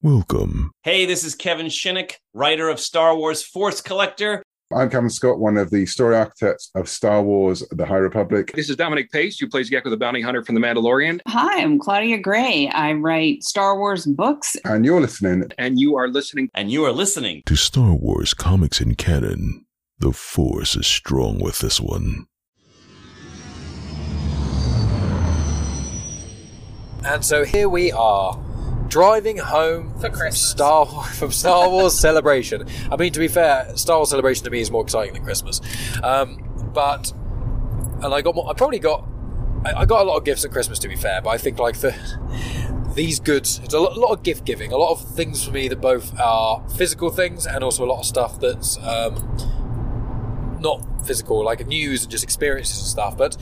Welcome. Hey, this is Kevin Shinick, writer of Star Wars Force Collector. I'm Cavan Scott, one of the story architects of Star Wars The High Republic. This is Dominic Pace, who plays Gekko the Bounty Hunter from The Mandalorian. Hi, I'm Claudia Gray. I write Star Wars books. And you're listening. And you are listening. And you are listening to Star Wars comics and canon. The Force is strong with this one. And so here we are, driving home for Christmas. Star from Star Wars Celebration. I mean, to be fair, Star Wars Celebration to me is more exciting than Christmas. Um, but and I got more, I probably got I, I, got a lot of gifts at Christmas to be fair, but I think like the these goods it's a lot, a lot, of gift giving, a lot of things for me that both are physical things and also a lot of stuff that's um, not physical, like news and just experiences and stuff. But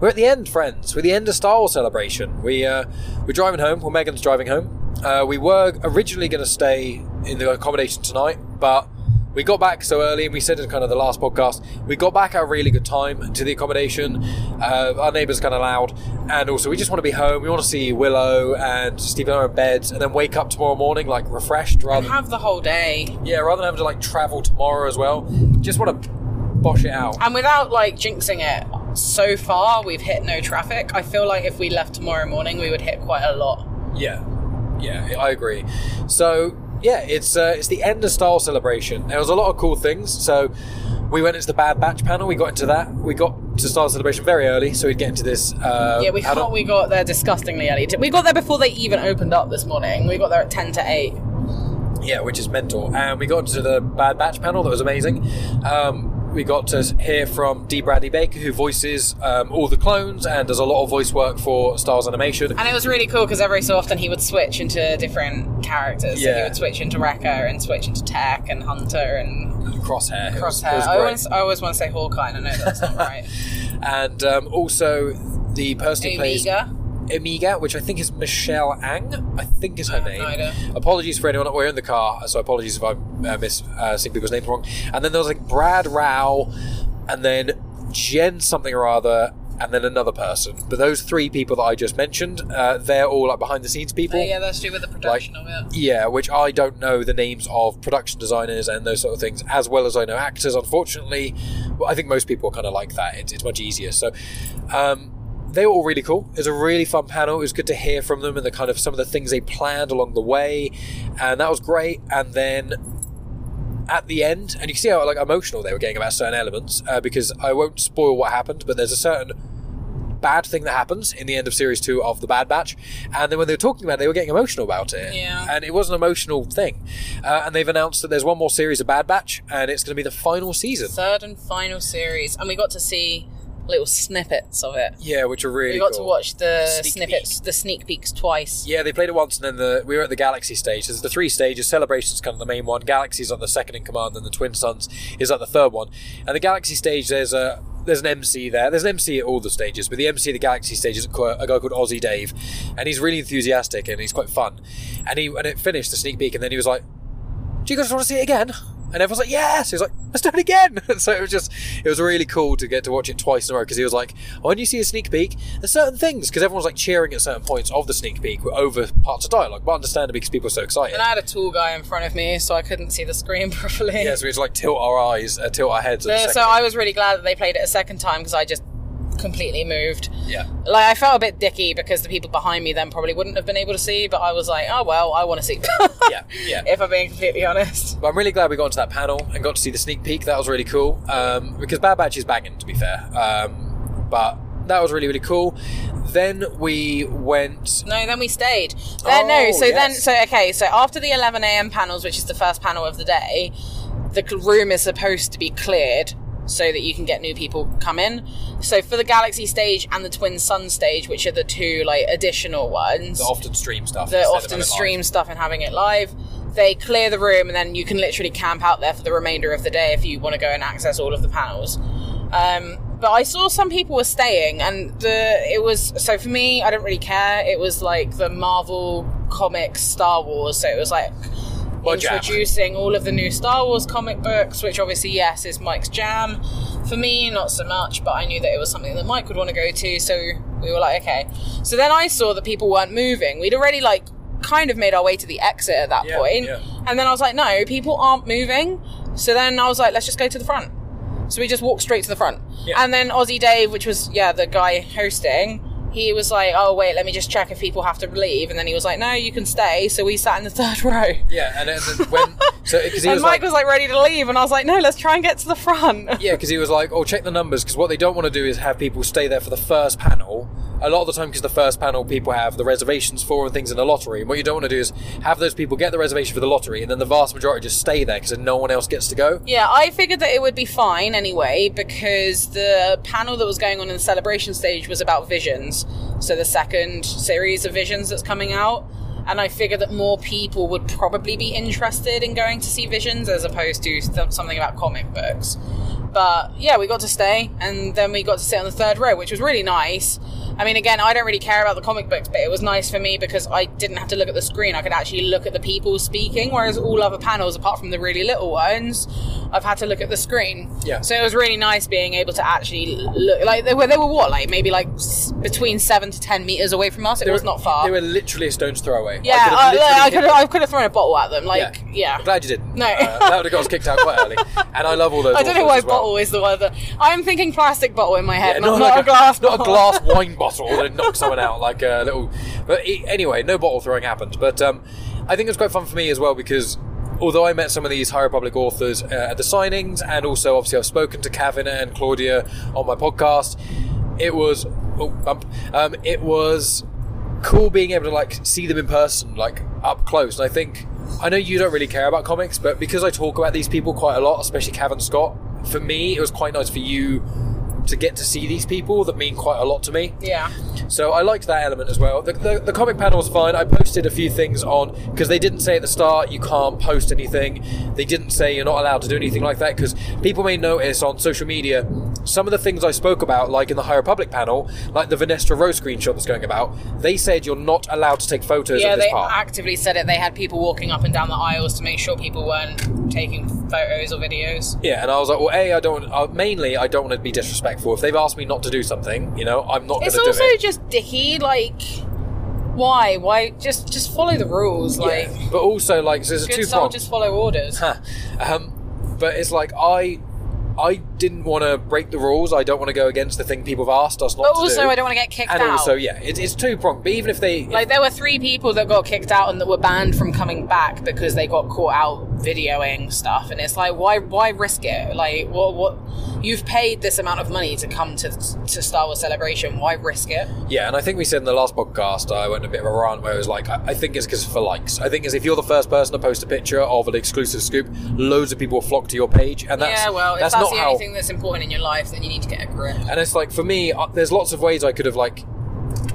we're at the end, friends. We're at the end of Star Wars Celebration. We uh, we're driving home. Well, Megan's driving home. Uh, we were originally going to stay in the accommodation tonight, but we got back so early, and we said in kind of the last podcast, we got back at a really good time to the accommodation. Uh, our neighbours kind of loud, and also we just want to be home. We want to see Willow and Stephen are in beds, and then wake up tomorrow morning like refreshed, rather and have the whole day. Yeah, rather than having to like travel tomorrow as well. Just want to bosh it out, and without like jinxing it. So far, we've hit no traffic. I feel like if we left tomorrow morning, we would hit quite a lot. Yeah, yeah, I agree. So yeah, it's uh, it's the end of Star Celebration. There was a lot of cool things. So we went into the Bad Batch panel. We got into that. We got to Star Celebration very early, so we'd get into this. Uh, yeah, we thought we got there disgustingly early. We got there before they even opened up this morning. We got there at ten to eight. Yeah, which is mental. And we got into the Bad Batch panel. That was amazing. Um, we got to hear from D. Bradley Baker, who voices um, all the clones and does a lot of voice work for Star Wars Animation. And it was really cool because every so often he would switch into different characters. Yeah. So he would switch into Wrecker and switch into Tech and Hunter and Crosshair. Crosshair. Was, I, always, I, always, want to say Hawkeye, and I know that's not right. and um, also the person who plays. Omega. Omega, which I think is Michelle Ang, I think is her name. Apologies for anyone. We're in the car, so apologies if I uh, miss uh, seeing people's names wrong. And then there was like Brad Rau, and then Jen something or other, and then another person. But those three people that I just mentioned, uh, they're all like behind the scenes people. Oh, yeah, that's true with the production like, of it. Yeah, which I don't know the names of production designers and those sort of things as well as I know actors. Unfortunately, well, I think most people are kind of like that. It's, it's much easier. So. Um, they were all really cool. It was a really fun panel. It was good to hear from them and the kind of some of the things they planned along the way, and that was great. And then at the end, and you can see how like emotional they were getting about certain elements, uh, because I won't spoil what happened, but there's a certain bad thing that happens in the end of series two of the Bad Batch, and then when they were talking about it, they were getting emotional about it. Yeah. And it was an emotional thing. Uh, and they've announced that there's one more series of Bad Batch, and it's going to be the final season. Third and final series, and we got to see little snippets of it. Yeah, which are really. We got cool. to watch the sneak snippets, peek. the sneak peeks twice. Yeah, they played it once, and then the we were at the Galaxy stage. There's the three stages. Celebration's kind of the main one. Galaxy's on the second in command, and the Twin Suns is at the third one. And the Galaxy stage, there's a there's an MC there. There's an MC at all the stages, but the MC of the Galaxy stage is a guy called Aussie Dave, and he's really enthusiastic and he's quite fun. And he when it finished the sneak peek, and then he was like, "Do you guys want to see it again?" And everyone's like, yes! He was like, let's do it again! so it was just, it was really cool to get to watch it twice in a row because he was like, when you see a sneak peek, there's certain things, because everyone's like cheering at certain points of the sneak peek over parts of dialogue, but understandably because people are so excited. And I had a tall guy in front of me, so I couldn't see the screen properly. Yeah, so we had to like tilt our eyes, uh, tilt our heads. so I was really glad that they played it a second time because I just completely moved. Yeah. Like I felt a bit dicky because the people behind me then probably wouldn't have been able to see, but I was like, oh well, I want to see. yeah, yeah. If I'm being completely honest. But I'm really glad we got into that panel and got to see the sneak peek. That was really cool. Um, because Bad Batch is banging, to be fair. Um, but that was really really cool. Then we went. No, then we stayed. Then, oh, no, so yes. then so okay, so after the 11 a.m. panels, which is the first panel of the day, the room is supposed to be cleared so that you can get new people come in. So for the Galaxy stage and the Twin Sun stage, which are the two like additional ones, the often stream stuff, the often stream stuff and having it live. They clear the room and then you can literally camp out there for the remainder of the day if you want to go and access all of the panels. Um, but I saw some people were staying, and the it was so for me. I don't really care. It was like the Marvel comics Star Wars, so it was like Introducing all of the new Star Wars comic books, which obviously, yes, is Mike's jam. For me, not so much, but I knew that it was something that Mike would want to go to, so we were like, okay. So then I saw that people weren't moving. We'd already like kind of made our way to the exit at that Yeah, point. yeah. And then I was like, no, people aren't moving. So then I was like, let's just go to the front. So we just walked straight to the front. Yeah. And then Aussie Dave, which was, yeah, the guy hosting, he was like, oh, wait, let me just check if people have to leave. And then he was like, no, you can stay. So we sat in the third row. Yeah, and then then when so because he and was Mike like, was like ready to leave. And I was like, no, let's try and get to the front. yeah, because he was like, oh, check the numbers because what they don't want to do is have people stay there for the first panel. A lot of the time, because the first panel people have the reservations for and things in the lottery. And what you don't want to do is have those people get the reservation for the lottery, and then the vast majority just stay there because no one else gets to go. Yeah, I figured that it would be fine anyway because the panel that was going on in the celebration stage was about visions. So the second series of visions that's coming out. And I figured that more people would probably be interested in going to see visions as opposed to th- something about comic books. But yeah, we got to stay and then we got to sit on the third row, which was really nice. I mean, again, I don't really care about the comic books, but it was nice for me because I didn't have to look at the screen. I could actually look at the people speaking, whereas all other panels, apart from the really little ones, I've had to look at the screen. Yeah. So it was really nice being able to actually look. Like they were, they were what, like maybe like between seven to ten meters away from us. It They was were- not far. They were literally a stone's throw away. yeah, I could have I, literally I could have, I could have thrown a bottle at them. Like, yeah. I'm glad you didn't. No. Uh, that would have got us kicked out quite early. And I love all those. I don't know why well. bottle is the word that I'm thinking plastic bottle in my head, Yeah, not, like not a, glass not a glass wine bottle that knock someone out like a little. But e- anyway, no bottle throwing happened. But um, I think it was quite fun for me as well because although I met some of these High Republic authors uh, at the signings, and also obviously I've spoken to Kevin and Claudia on my podcast, it was oh, bump, um, it was cool being able to like see them in person, like up close. And I think I know you don't really care about comics, but because I talk about these people quite a lot, especially Cavan Scott, for me it was quite nice for you to get to see these people that mean quite a lot to me. Yeah. So I liked that element as well. The, the, the comic panel was fine. I posted a few things on because they didn't say at the start you can't post anything. They didn't say you're not allowed to do anything like that because people may notice on social media some of the things I spoke about, like in the High Republic panel, like the Vernestra Rwoh screenshot that's going about. They said you're not allowed to take photos Yeah, of this they part. actively said it. They had people walking up and down the aisles to make sure people weren't taking photos or videos. yeah, and I was like, well, a, I don't. Uh, mainly, I don't want to be disrespectful. If they've asked me not to do something, you know, I'm not going It's to do also it. just dicky. Like, why? Why? Just just follow the rules. Like, yeah. But also, like, so there's a good two just follow orders. Huh. um, but it's like I, I didn't want to break the rules. I don't want to go against the thing people have asked us not But to also, do. I don't want to get kicked and out. also, yeah, it, it's two pronged. But even if they, Like there were three people that got kicked out and that were banned from coming back because they got caught out videoing stuff, and it's like, why, why risk it? Like, what, what? You've paid this amount of money to come to to Star Wars Celebration. Why risk it? yeah, and I think we said in the last podcast, I went a bit of a rant where it was like, I, I think it's because for likes. I think it's if you're the first person to post a picture of an exclusive scoop, loads of people will flock to your page, and that's yeah, well, if that's, that's, not the how. only thing that's important in your life, then you need to get a grip. And it's like for me, uh, there's lots of ways I could have like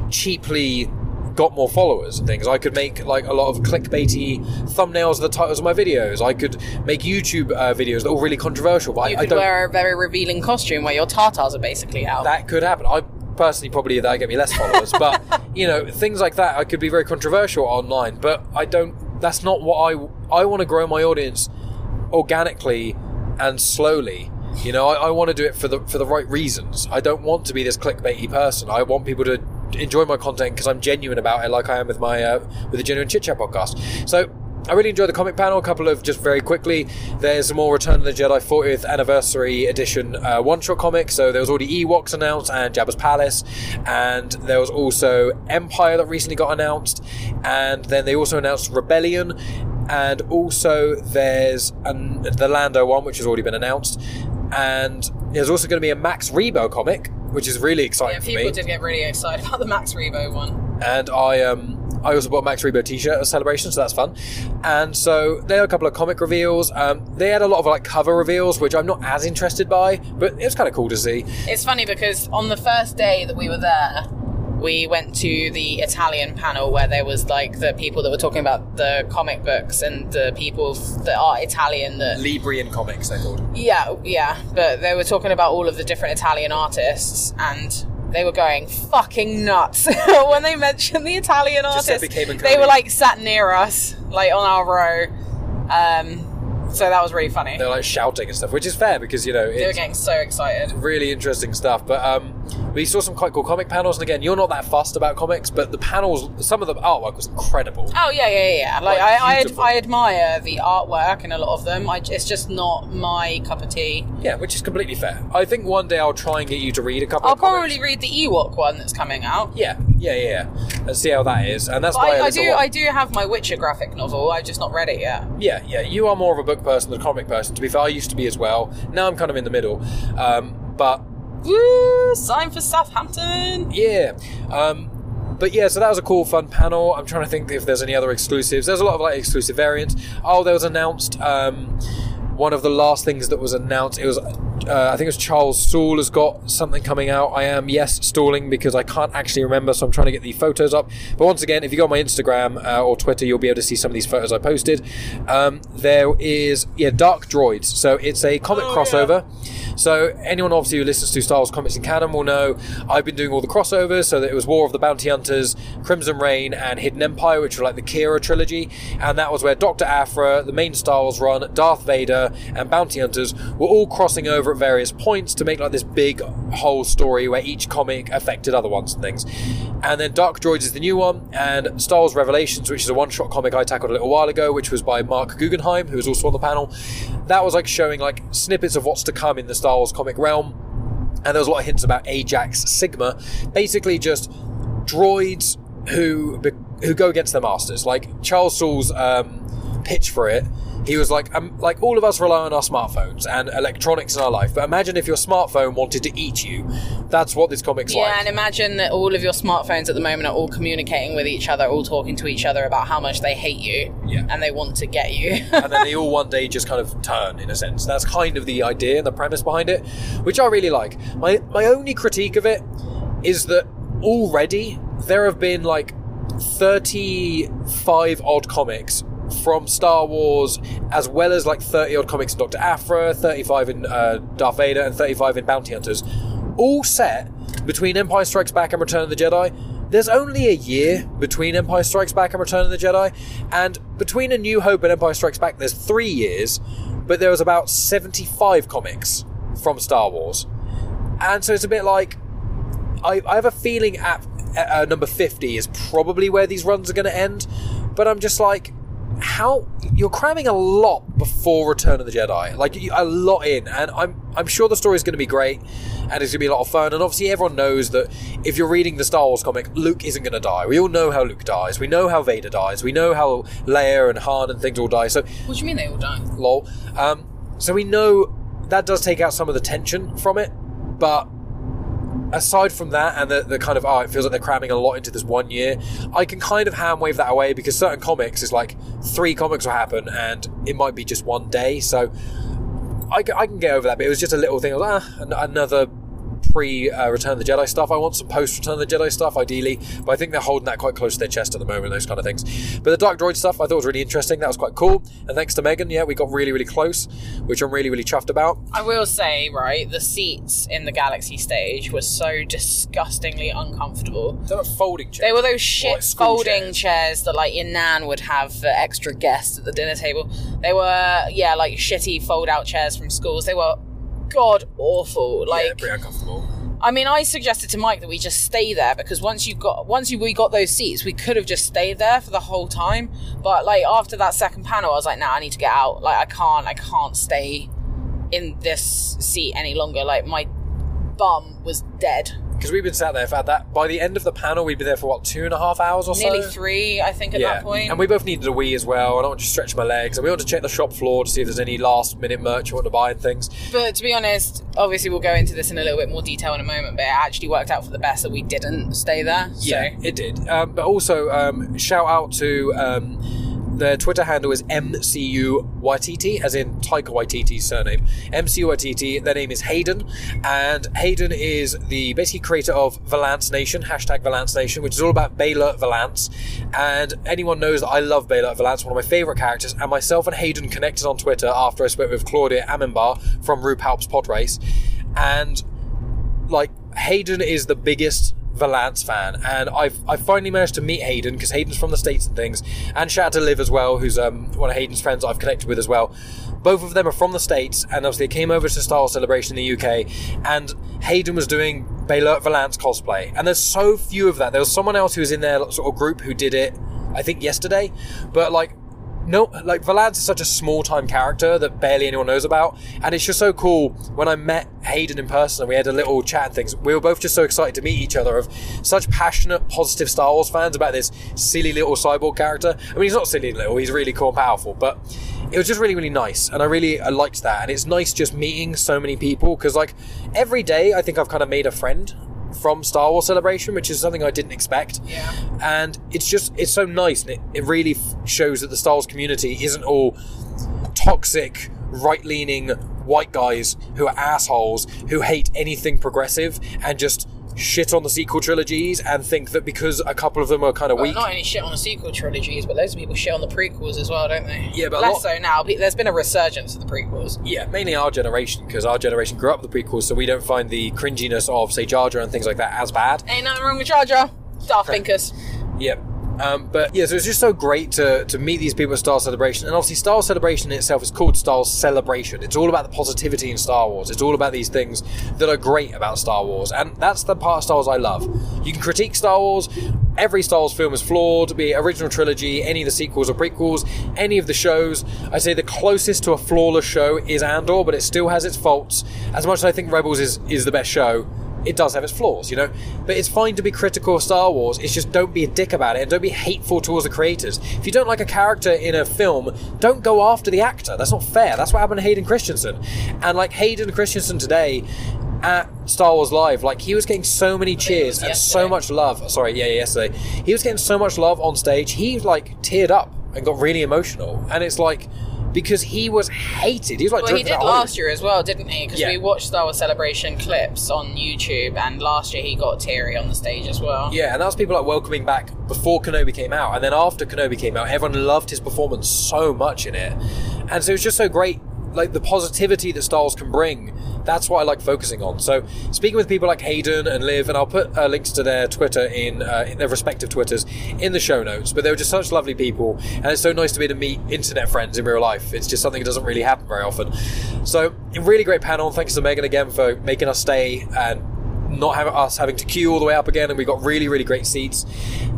cheaply got more followers and things. I could make like a lot of clickbaity thumbnails of the titles of my videos. I could make YouTube uh, videos that were really controversial, but You I, I could don't. wear a very revealing costume where your tartars are basically out. that could happen. I personally probably that get me less followers, but you know things like that I could be very controversial online. But I don't. That's not what I. I want to grow my audience organically and slowly. You know, I, I want to do it for the for the right reasons. I don't want to be this clickbaity person. I want people to enjoy my content because I'm genuine about it, like I am with my uh, with the genuine chit chat podcast. So. I really enjoyed the comic panel. A couple of just very quickly. There's more Return of the Jedi 40th anniversary edition uh, one shot comic. So there was already Ewoks announced and Jabba's Palace, and there was also Empire that recently got announced, and then they also announced Rebellion, and also there's an, the Lando one which has already been announced, and there's also going to be a Max Rebo comic, which is really exciting yeah, for people me. did get really excited about the Max Rebo one. and I um I also bought a Max Rebo t-shirt as a celebration, so that's fun. And so there are a couple of comic reveals. Um, they had a lot of like cover reveals, which I'm not as interested by, but it was kind of cool to see. It's funny because on the first day that we were there, we went to the Italian panel where there was like the people that were talking about the comic books and the people that are Italian that Librian comics, they're called. yeah yeah but they were talking about all of the different Italian artists and they were going fucking nuts when they mentioned the Italian artists. They were like sat near us, like on our row. Um, so that was really funny. They're like shouting and stuff, which is fair because you know They were getting so excited. really interesting stuff. But um, we saw some quite cool comic panels, and again, you're not that fussed about comics, but the panels, some of the artwork was incredible. Oh yeah, yeah, yeah. Like, Like, I, I, ad- I admire the artwork in a lot of them. I, it's just not my cup of tea. Yeah, which is completely fair. I think one day I'll try and get you to read a couple. I'll of comics. probably read the Ewok one that's coming out. Yeah, yeah, yeah, yeah, and see how that is, and that's But why I, I do, I do have my Witcher graphic novel. I've just not read it yet. Yeah, yeah. You are more of a book person than a comic person. To be fair, I used to be as well. Now I'm kind of in the middle. Um, but Woo! Sign for Southampton. yeah. Um, but yeah, so that was a cool, fun panel. I'm trying to think if there's any other exclusives. There's a lot of like exclusive variants. Oh, there was announced um, one of the last things that was announced. It was, uh, I think it's Charles Soule has got something coming out. I am yes stalling because I can't actually remember, so I'm trying to get the photos up. But once again, if you go on my Instagram uh, or Twitter, you'll be able to see some of these photos I posted. Um, there is yeah, Dark Droids. So it's a comic crossover. So anyone obviously who listens to Star Wars Comics in Canon will know I've been doing all the crossovers. So that it was War of the Bounty Hunters, Crimson Reign, and Hidden Empire, which were like the Qi'ra trilogy, and that was where Doctor Aphra, the main Star Wars run, Darth Vader, and Bounty Hunters were all crossing over various points to make like this big whole story where each comic affected other ones and things. And then Dark Droids is the new one, and Star Wars Revelations, which is a one-shot comic I tackled a little while ago, which was by Marc Guggenheim, who was also on the panel. That was like showing like snippets of what's to come in the Star Wars comic realm and there was a lot of hints about Ajax Sigma, basically just droids who who go against their masters. Like Charles Soule's um, pitch for it, he was like, um, like all of us rely on our smartphones and electronics in our life, but imagine if your smartphone wanted to eat you. That's what this comic's Yeah, like. Yeah, and imagine that all of your smartphones at the moment are all communicating with each other, all talking to each other about how much they hate you Yeah. and they want to get you. and then they all one day just kind of turn in a sense. That's kind of the idea and the premise behind it, which I really like. My my only critique of it is that already there have been like 35 odd comics from Star Wars, as well as like 30 odd comics in Doctor Aphra, 35 in uh, Darth Vader, and 35 in Bounty Hunters, all set between Empire Strikes Back and Return of the Jedi. There's only a year between Empire Strikes Back and Return of the Jedi, and between A New Hope and Empire Strikes Back, there's three years, but there was about 75 comics from Star Wars. And so it's a bit like I, I have a feeling at, at uh, number 50 is probably where these runs are going to end, but I'm just like, how you're cramming a lot before Return of the Jedi, like a lot in, and I'm I'm sure the story is going to be great, and it's going to be a lot of fun, and obviously everyone knows that if you're reading the Star Wars comic, Luke isn't going to die. We all know how Luke dies. We know how Vader dies. We know how Leia and Han and things all die. So what do you mean they all die? lol. Um, so we know that does take out some of the tension from it, but aside from that and the, the kind of oh it feels like they're cramming a lot into this one year i can kind of hand wave that away because certain comics is like three comics will happen and it might be just one day. So i, I can get over that but it was just a little thing I was, ah, another pre uh, return of the jedi stuff i want some post return of the jedi stuff ideally but i think they're holding that quite close to their chest at the moment those kind of things but the dark droid stuff i thought was really interesting that was quite cool and thanks to megan yeah we got really really close which i'm really really chuffed about I will say, right, the seats in the Galaxy stage were so disgustingly uncomfortable. they're not folding chairs They were those shit like folding chairs. chairs. that like your nan would have for extra guests at the dinner table. They were yeah, like shitty fold out chairs from schools. They were god awful. yeah, Like pretty uncomfortable I mean, I suggested to Mike that we just stay there because once you got once you, we got those seats, we could have just stayed there for the whole time. But like after that second panel, I was like, nah, I need to get out. Like I can't, I can't stay in this seat any longer. Like my bum was dead. Because we've been sat there for that. By the end of the panel, we'd been there for what two and a half hours or so? Nearly so. three, I think, at yeah, that point. and we both needed a wee as well. And I want to stretch my legs, and we want to check the shop floor to see if there's any last minute merch you want to buy and things. But to be honest, obviously we'll go into this in a little bit more detail in a moment. But it actually worked out for the best that we didn't stay there. So. Yeah, it did. Um, but also, um, shout out to um, their Twitter handle is MCU Waititi, as in Taika Waititi's surname. MCU Waititi. Their name is Hayden, and Hayden is the basically creator of Valance Nation hashtag Valance Nation, which is all about Beilert Valance. And anyone knows that I love Beilert Valance, one of my favorite characters. And myself and Hayden connected on Twitter after I spoke with Claudia Amenbar from RuPaul's Pod Race, and like Hayden is the biggest Valance fan, and I've I finally managed to meet Hayden because Hayden's from the states and things, and shout out to Liv as well, who's um one of Hayden's friends I've connected with as well. Both of them are from the states, and obviously came over to Star Celebration in the UK, and Hayden was doing Beilert Valance cosplay, and there's so few of that. There was someone else who was in their sort of group who did it, I think yesterday, but like. No, like Valance is such a small time character that barely anyone knows about, and it's just so cool. When I met Hayden in person and we had a little chat and things, we were both just so excited to meet each other of such passionate, positive Star Wars fans about this silly little cyborg character. I mean, he's not silly little; he's really cool and powerful, but it was just really really nice and i really I liked that and it's nice just meeting so many people because like every day i think i've kind of made a friend from star wars celebration which is something i didn't expect Yeah. and it's just it's so nice and it, it really f- shows that the star wars community isn't all toxic right-leaning white guys who are assholes who hate anything progressive and just shit on the sequel trilogies and think that because a couple of them are kind of Well, weak not only shit on the sequel trilogies, but loads of people shit on the prequels as well, don't they? Yeah, but a less lot- so now. There's been a resurgence of the prequels. Yeah, mainly our generation, because our generation grew up with the prequels, so we don't find the cringiness of, say, Jar Jar and things like that as bad. Ain't nothing wrong with Jar Jar. Darth Thinkers. Yep. Um, but yeah, so it's just so great to, to meet these people at Star Celebration. And obviously, Star Celebration itself is called Star Celebration. It's all about the positivity in Star Wars. It's all about these things that are great about Star Wars. And that's the part of Star Wars I love. You can critique Star Wars. Every Star Wars film is flawed, be it original trilogy, any of the sequels or prequels, any of the shows. I'd say the closest to a flawless show is Andor, but it still has its faults. As much as I think Rebels is, is the best show, it does have its flaws, you know. But it's fine to be critical of Star Wars. It's just don't be a dick about it and don't be hateful towards the creators. If you don't like a character in a film, don't go after the actor. That's not fair. That's what happened to Hayden Christensen. And like Hayden Christensen today at Star Wars Live, like he was getting so many cheers and so much love. Sorry, yeah, yesterday. He was getting so much love on stage. He like teared up and got really emotional. And it's like because he was hated. He was like Well, he did last year as well, didn't he? Because Yeah. we watched Star Wars Celebration clips on YouTube, and last year he got teary on the stage as well. Yeah, and that was people like welcoming back before Kenobi came out, and then after Kenobi came out, everyone loved his performance so much in it, and so it was just so great. Like the positivity that styles can bring, that's what I like focusing on. So speaking with people like Hayden and Liv, and I'll put uh, links to their Twitter in, uh, in their respective Twitters in the show notes. But they were just such lovely people, and it's so nice to be able to meet internet friends in real life. It's just something that doesn't really happen very often. So a really great panel. Thanks to Megan again for making us stay and not have us having to queue all the way up again, and we got really, really great seats.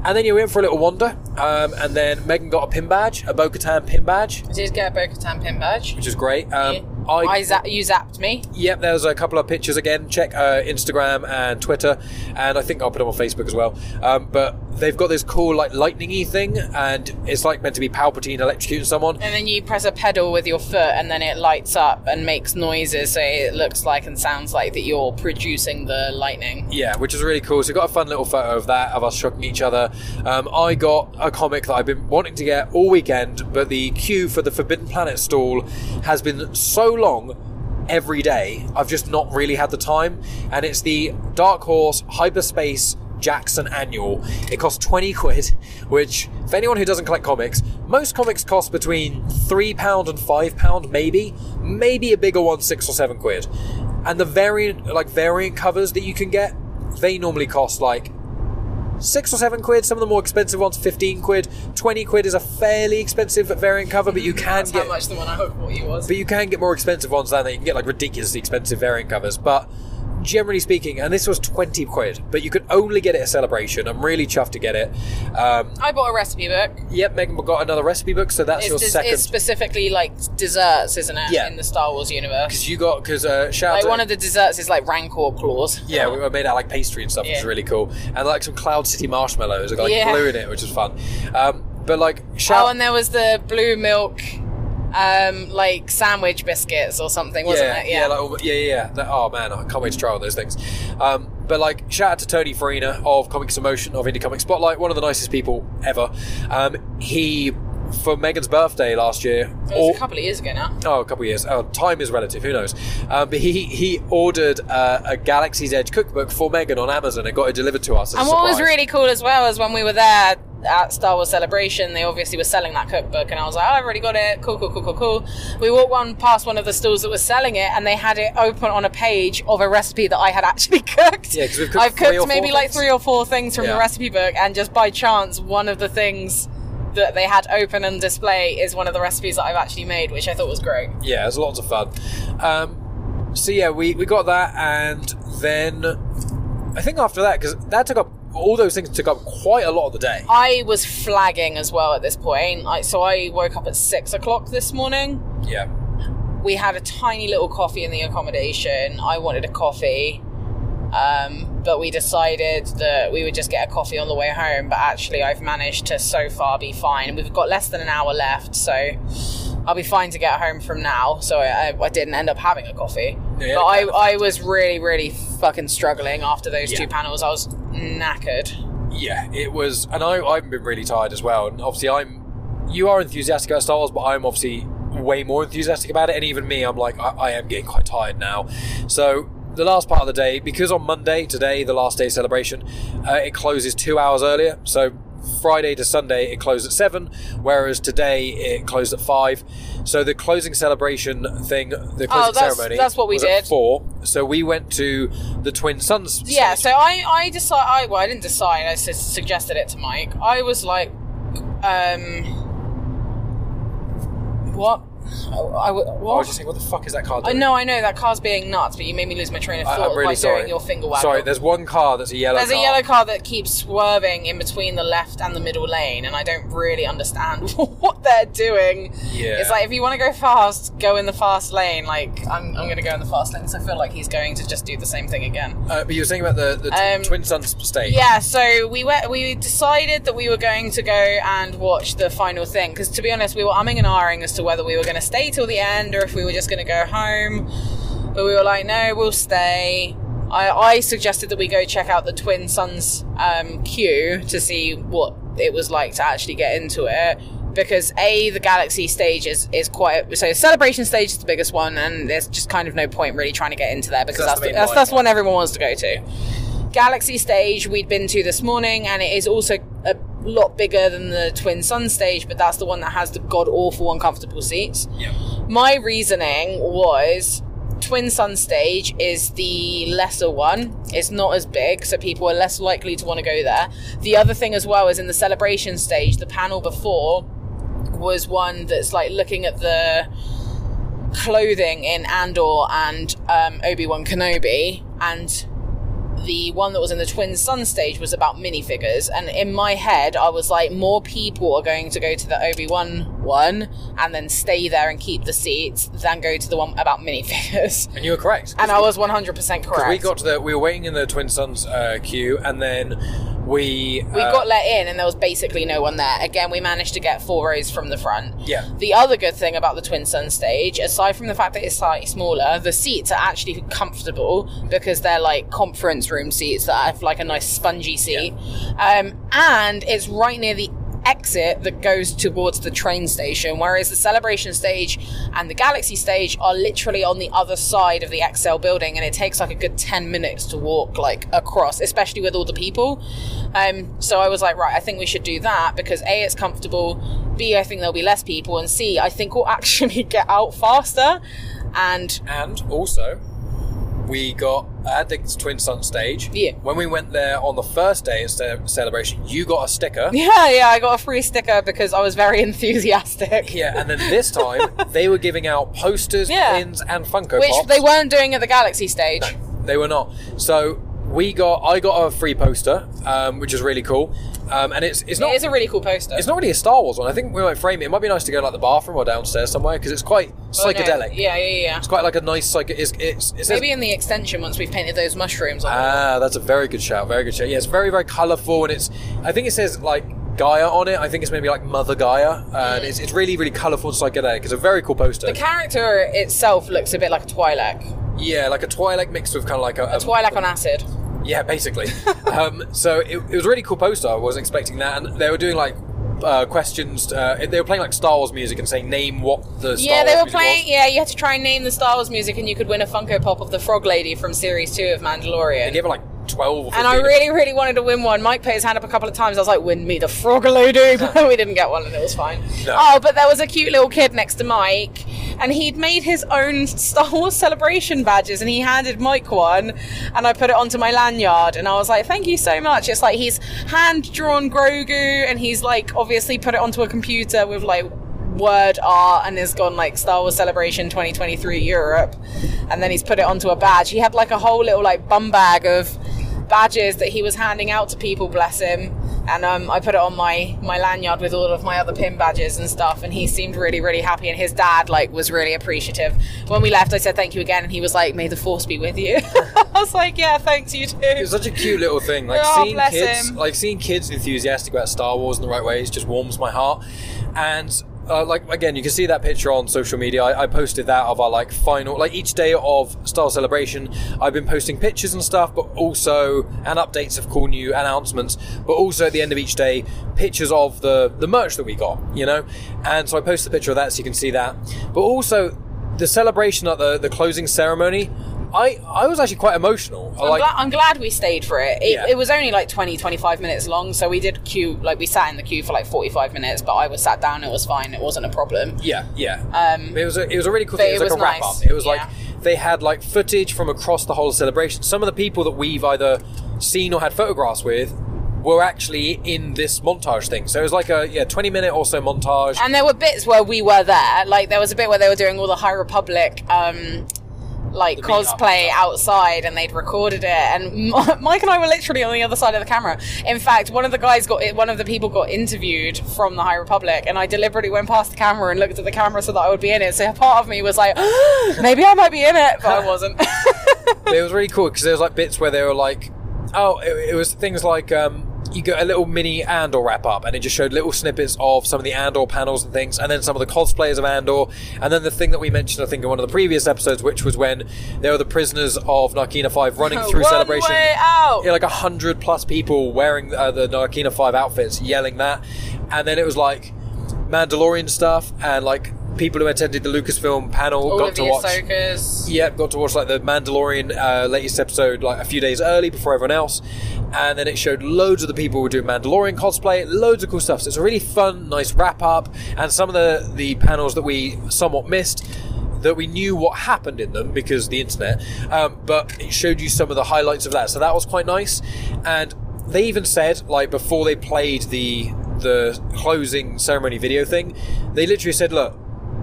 And then you went for a little wander, um, and then Megan got a pin badge, a Bo-Katan pin badge, I did get a Bo-Katan pin badge. which is great. Um, Yeah. I, I za- you zapped me. Yep, there's a couple of pictures again. Check uh, Instagram and Twitter, and I think I'll put them on Facebook as well. Um, but they've got this cool like lightning-y thing, and it's like meant to be Palpatine electrocuting someone. And then you press a pedal with your foot, and then it lights up and makes noises, so it looks like and sounds like that you're producing the lightning. Yeah, which is really cool. So, we got a fun little photo of that of us shocking each other. Um, I got a comic that I've been wanting to get all weekend, but the queue for the Forbidden Planet stall has been so long every day. I've just not really had the time, and it's the Dark Horse Hyperspace Jackson Annual. It costs 20 quid, which, for anyone who doesn't collect comics, most comics cost between £3 and £5, maybe. Maybe a bigger one, 6 or 7 quid. And the variant, like variant covers that you can get, they normally cost like six or seven quid. Some of the more expensive ones, 15 quid. 20 quid is a fairly expensive variant cover, but you can That's get how much the one I thought you was. but you can get more expensive ones than that. You can get like ridiculously expensive variant covers. But generally speaking, and this was 20 quid, but you could only get it at Celebration. I'm really chuffed to get it. Um, I bought a recipe book. yep, Megan got another recipe book, so that's It's, your des- second. it's specifically like desserts, isn't it? Yeah. In the Star Wars universe. Because you got, because uh, shout out Like to- one of the desserts is like rancor claws. Yeah, we were made out like pastry and stuff, which is really cool. And like some Cloud City marshmallows, got like Yeah. glue in it, which is fun. Um, but like, shout Oh, and there was the blue milk, um, like sandwich biscuits or something, wasn't yeah, it? yeah, like, yeah, yeah, yeah. That- oh man, I can't wait to try all those things. Um, but like, shout out to Tony Farina of Comics Emotion of Indie Comic Spotlight, one of the nicest people ever. Um, he, for Megan's birthday last year, it was or- a couple of years ago now. Oh, a couple of years. Oh, time is relative. Who knows? Um, but he he ordered uh, a Galaxy's Edge cookbook for Megan on Amazon and got it delivered to us. As And what was really cool as well is when we were there at Star Wars Celebration, they obviously were selling that cookbook, and I was like, oh, I've already got it. Cool, cool, cool, cool, cool. We walked one past one of the stalls that was selling it, and they had it open on a page of a recipe that I had actually cooked. Yeah, 'cause we've cooked I've cooked maybe like three or four things from Yeah. the recipe book, and just by chance, one of the things that they had open and display is one of the recipes that I've actually made, which I thought was great. yeah, it was lots of fun. Um, so yeah, we, we got that, and then I think after that, because that took up all those things took up quite a lot of the day. I was flagging as well at this point. I, so I woke up at six o'clock this morning. Yeah. We had a tiny little coffee in the accommodation. I wanted a coffee. Um, but we decided that we would just get a coffee on the way home. But actually, I've managed to so far be fine. We've got less than an hour left, so I'll be fine to get home from now. So I, I didn't end up having a coffee. Yeah, but I. I was really, really fucking struggling after those Yeah. two panels. I was knackered. Yeah, it was, and I, I've been really tired as well. And obviously, I'm. You are enthusiastic about Star Wars, but I'm obviously way more enthusiastic about it. And even me, I'm like, I, I am getting quite tired now. So the last part of the day, because on Monday, today, the last day celebration, uh, it closes two hours earlier. So Friday to Sunday, it closed at seven, whereas today it closed at five. So the closing celebration thing, the closing Oh, that's- ceremony, that's what we was did. four. So we went to the Twin Suns. Yeah, stage. so I, I decided, I, well, I didn't decide, I su- suggested it to Mike. I was like, um, what? I, I, what? I was just saying, what the fuck is that car I doing? know, I know that car's being nuts, but you made me lose my train of I- thought I'm really by sorry. doing your finger waggle. Sorry, there's one car that's a yellow car. There's car. a yellow car that keeps swerving in between the left and the middle lane, and I don't really understand what they're doing. Yeah. It's like if you want to go fast, go in the fast lane. Like I'm, I'm going to go in the fast lane, so I feel like he's going to just do the same thing again. Uh, but you were saying about the, the Um, Twin Suns stage. Yeah, so we went. We decided that we were going to go and watch the final thing because, to be honest, we were umming and ahhing as to whether we were going to stay till the end or if we were just going to go home. But we were like, no, we'll stay. I, I suggested that we go check out the Twin Suns um, queue to see what it was like to actually get into it. Because a the Galaxy stage is, is quite so celebration stage is the biggest one, and there's just kind of no point really trying to get into there because That's that's the that's, that's one. one everyone wants to go to. Galaxy stage we'd been to this morning, and it is also lot bigger than the Twin Sun stage, but that's the one that has the god awful uncomfortable seats. Yeah. My reasoning was Twin Sun stage is the lesser one. It's not as big, so people are less likely to want to go there. The other thing as well is in the celebration stage, the panel before was one that's like looking at the clothing in Andor and um, Obi Wan Kenobi, and the one that was in the Twin Sun stage was about minifigures. And in my head, I was like, more people are going to go to the Obi Wan one and then stay there and keep the seats than go to the one about minifigures. And you were correct. And I was 100% correct. We got to the, we were waiting in the Twin Suns uh, queue, and then we we uh, got let in and there was basically no one there. Again, we managed to get four rows from the front. Yeah. The other good thing about the Twin Sun stage, aside from the fact that it's slightly smaller, the seats are actually comfortable because they're like conference room seats that have like a nice spongy seat. Um, and it's right near the exit that goes towards the train station, whereas the celebration stage and the galaxy stage are literally on the other side of the ExCeL building, and it takes like a good 10 minutes to walk like across, especially with all the people. Um, so I was like, right, I think we should do that because A, it's comfortable, B, I think there'll be less people, and C, I think we'll actually get out faster. And and also we got at the Twin Sun stage. Yeah. When we went there on the first day of celebration, you got a sticker. yeah, yeah, I got a free sticker because I was very enthusiastic. Yeah, and then this time they were giving out posters, Yeah. pins, and Funko Which Pops. they weren't doing at the Galaxy stage. They were not. So we got, I got a free poster, um, which is really cool. Um, and it's it's not It is a really cool poster. it's not really a Star Wars one. I think we might frame it. It might be nice to go to, like the bathroom or downstairs somewhere because it's quite Oh, no. psychedelic. Yeah, yeah, yeah. It's quite like a nice psych. It's, it's, it says Maybe in the extension once we've painted those mushrooms on. Ah, that's a very good shout. Very good shout. Yeah, it's very, very colourful, and it's. I think it says like Gaia on it. I think it's maybe like Mother Gaia, and it's, it's really, really colourful and psychedelic. It's a very cool poster. the character itself looks a bit like a Twi'lek. yeah, like a Twi'lek mixed with kind of like a, A Twi'lek on acid. Yeah, basically. um, so it, it was a really cool poster. I wasn't expecting that, and they were doing like. Uh, questions. Uh, they were playing like Star Wars music and saying name what the Star yeah, they Wars were playing. was. Yeah, you had to try and name the Star Wars music, and you could win a Funko Pop of the Frog Lady from Series Two of They Mandalorian. gave it like twelve. Or 15 And I really, really wanted to win one. Mike put his hand up a couple of times. I was like, "Win me the Frog Lady," but we didn't get one, and it was fine. No. Oh, but there was a cute little kid next to Mike, and he'd made his own Star Wars celebration badges, and he handed Mike one, and I put it onto my lanyard, and I was like, "Thank you so much." It's like he's hand drawn Grogu, and he's like obviously put it onto a computer with like word art and has gone like Star Wars Celebration 2023 Europe, and then he's put it onto a badge. He had like a whole little like bum bag of badges that he was handing out to people. Bless him. And um, I put it on my my lanyard with all of my other pin badges and stuff. And he seemed really really happy. And his dad like was really appreciative. When we left, I said thank you again, and he was like, "May the force be with you." I was like, "Yeah, thanks you too." It was such a cute little thing. Like Oh, seeing kids, him. like seeing kids enthusiastic about Star Wars in the right ways, just warms my heart. And uh, like again, you can see that picture on social media. I, I posted that of our like final, like each day of Star Celebration. I've been posting pictures and stuff, but also and updates of cool new announcements. But also at the end of each day, pictures of the the merch that we got. You know, and so I posted a picture of that so you can see that. But also the celebration at the the closing ceremony. I, I was actually quite emotional. I'm, like, gla- I'm glad we stayed for it. It, Yeah. it was only like 20, 25 minutes long, so we did queue, like we sat in the queue for like 45 minutes, but I was sat down, it was fine, it wasn't a problem. Yeah, yeah. Um, it was a, it was a really cool thing. It was it like a was wrap up. It was yeah. like they had like footage from across the whole celebration. Some of the people that we've either seen or had photographs with were actually in this montage thing. So it was like a yeah twenty minute or so montage. And there were bits where we were there, like there was a bit where they were doing all the High Republic, um, like cosplay outside, and they'd recorded it. And Mike and I were literally on the other side of the camera. In fact, one of the guys got, one of the people got interviewed from the High Republic, and I deliberately went past the camera and looked at the camera so that I would be in it. So part of me was like, maybe I might be in it, but I wasn't. It was really cool because there was like bits where they were like, oh, it, it was things like um, you got a little mini Andor wrap up, and it just showed little snippets of some of the Andor panels and things, and then some of the cosplayers of Andor, and then the thing that we mentioned, I think, in one of the previous episodes, which was when there were the prisoners of Narkina Five running through celebration. way out. Yeah, like a hundred plus people wearing uh, the Narkina Five outfits, yelling that, and then it was like Mandalorian stuff and like people who attended the Lucasfilm panel all got to the watch. Ahsokas. Yeah, got to watch like the Mandalorian uh, latest episode like a few days early before everyone else, and then it showed loads of the people who were doing Mandalorian cosplay, loads of cool stuff. So it's a really fun, nice wrap up, and some of the the panels that we somewhat missed. That we knew what happened in them because the internet, um, but it showed you some of the highlights of that. So that was quite nice, and they even said like before they played the the closing ceremony video thing, they literally said, "Look,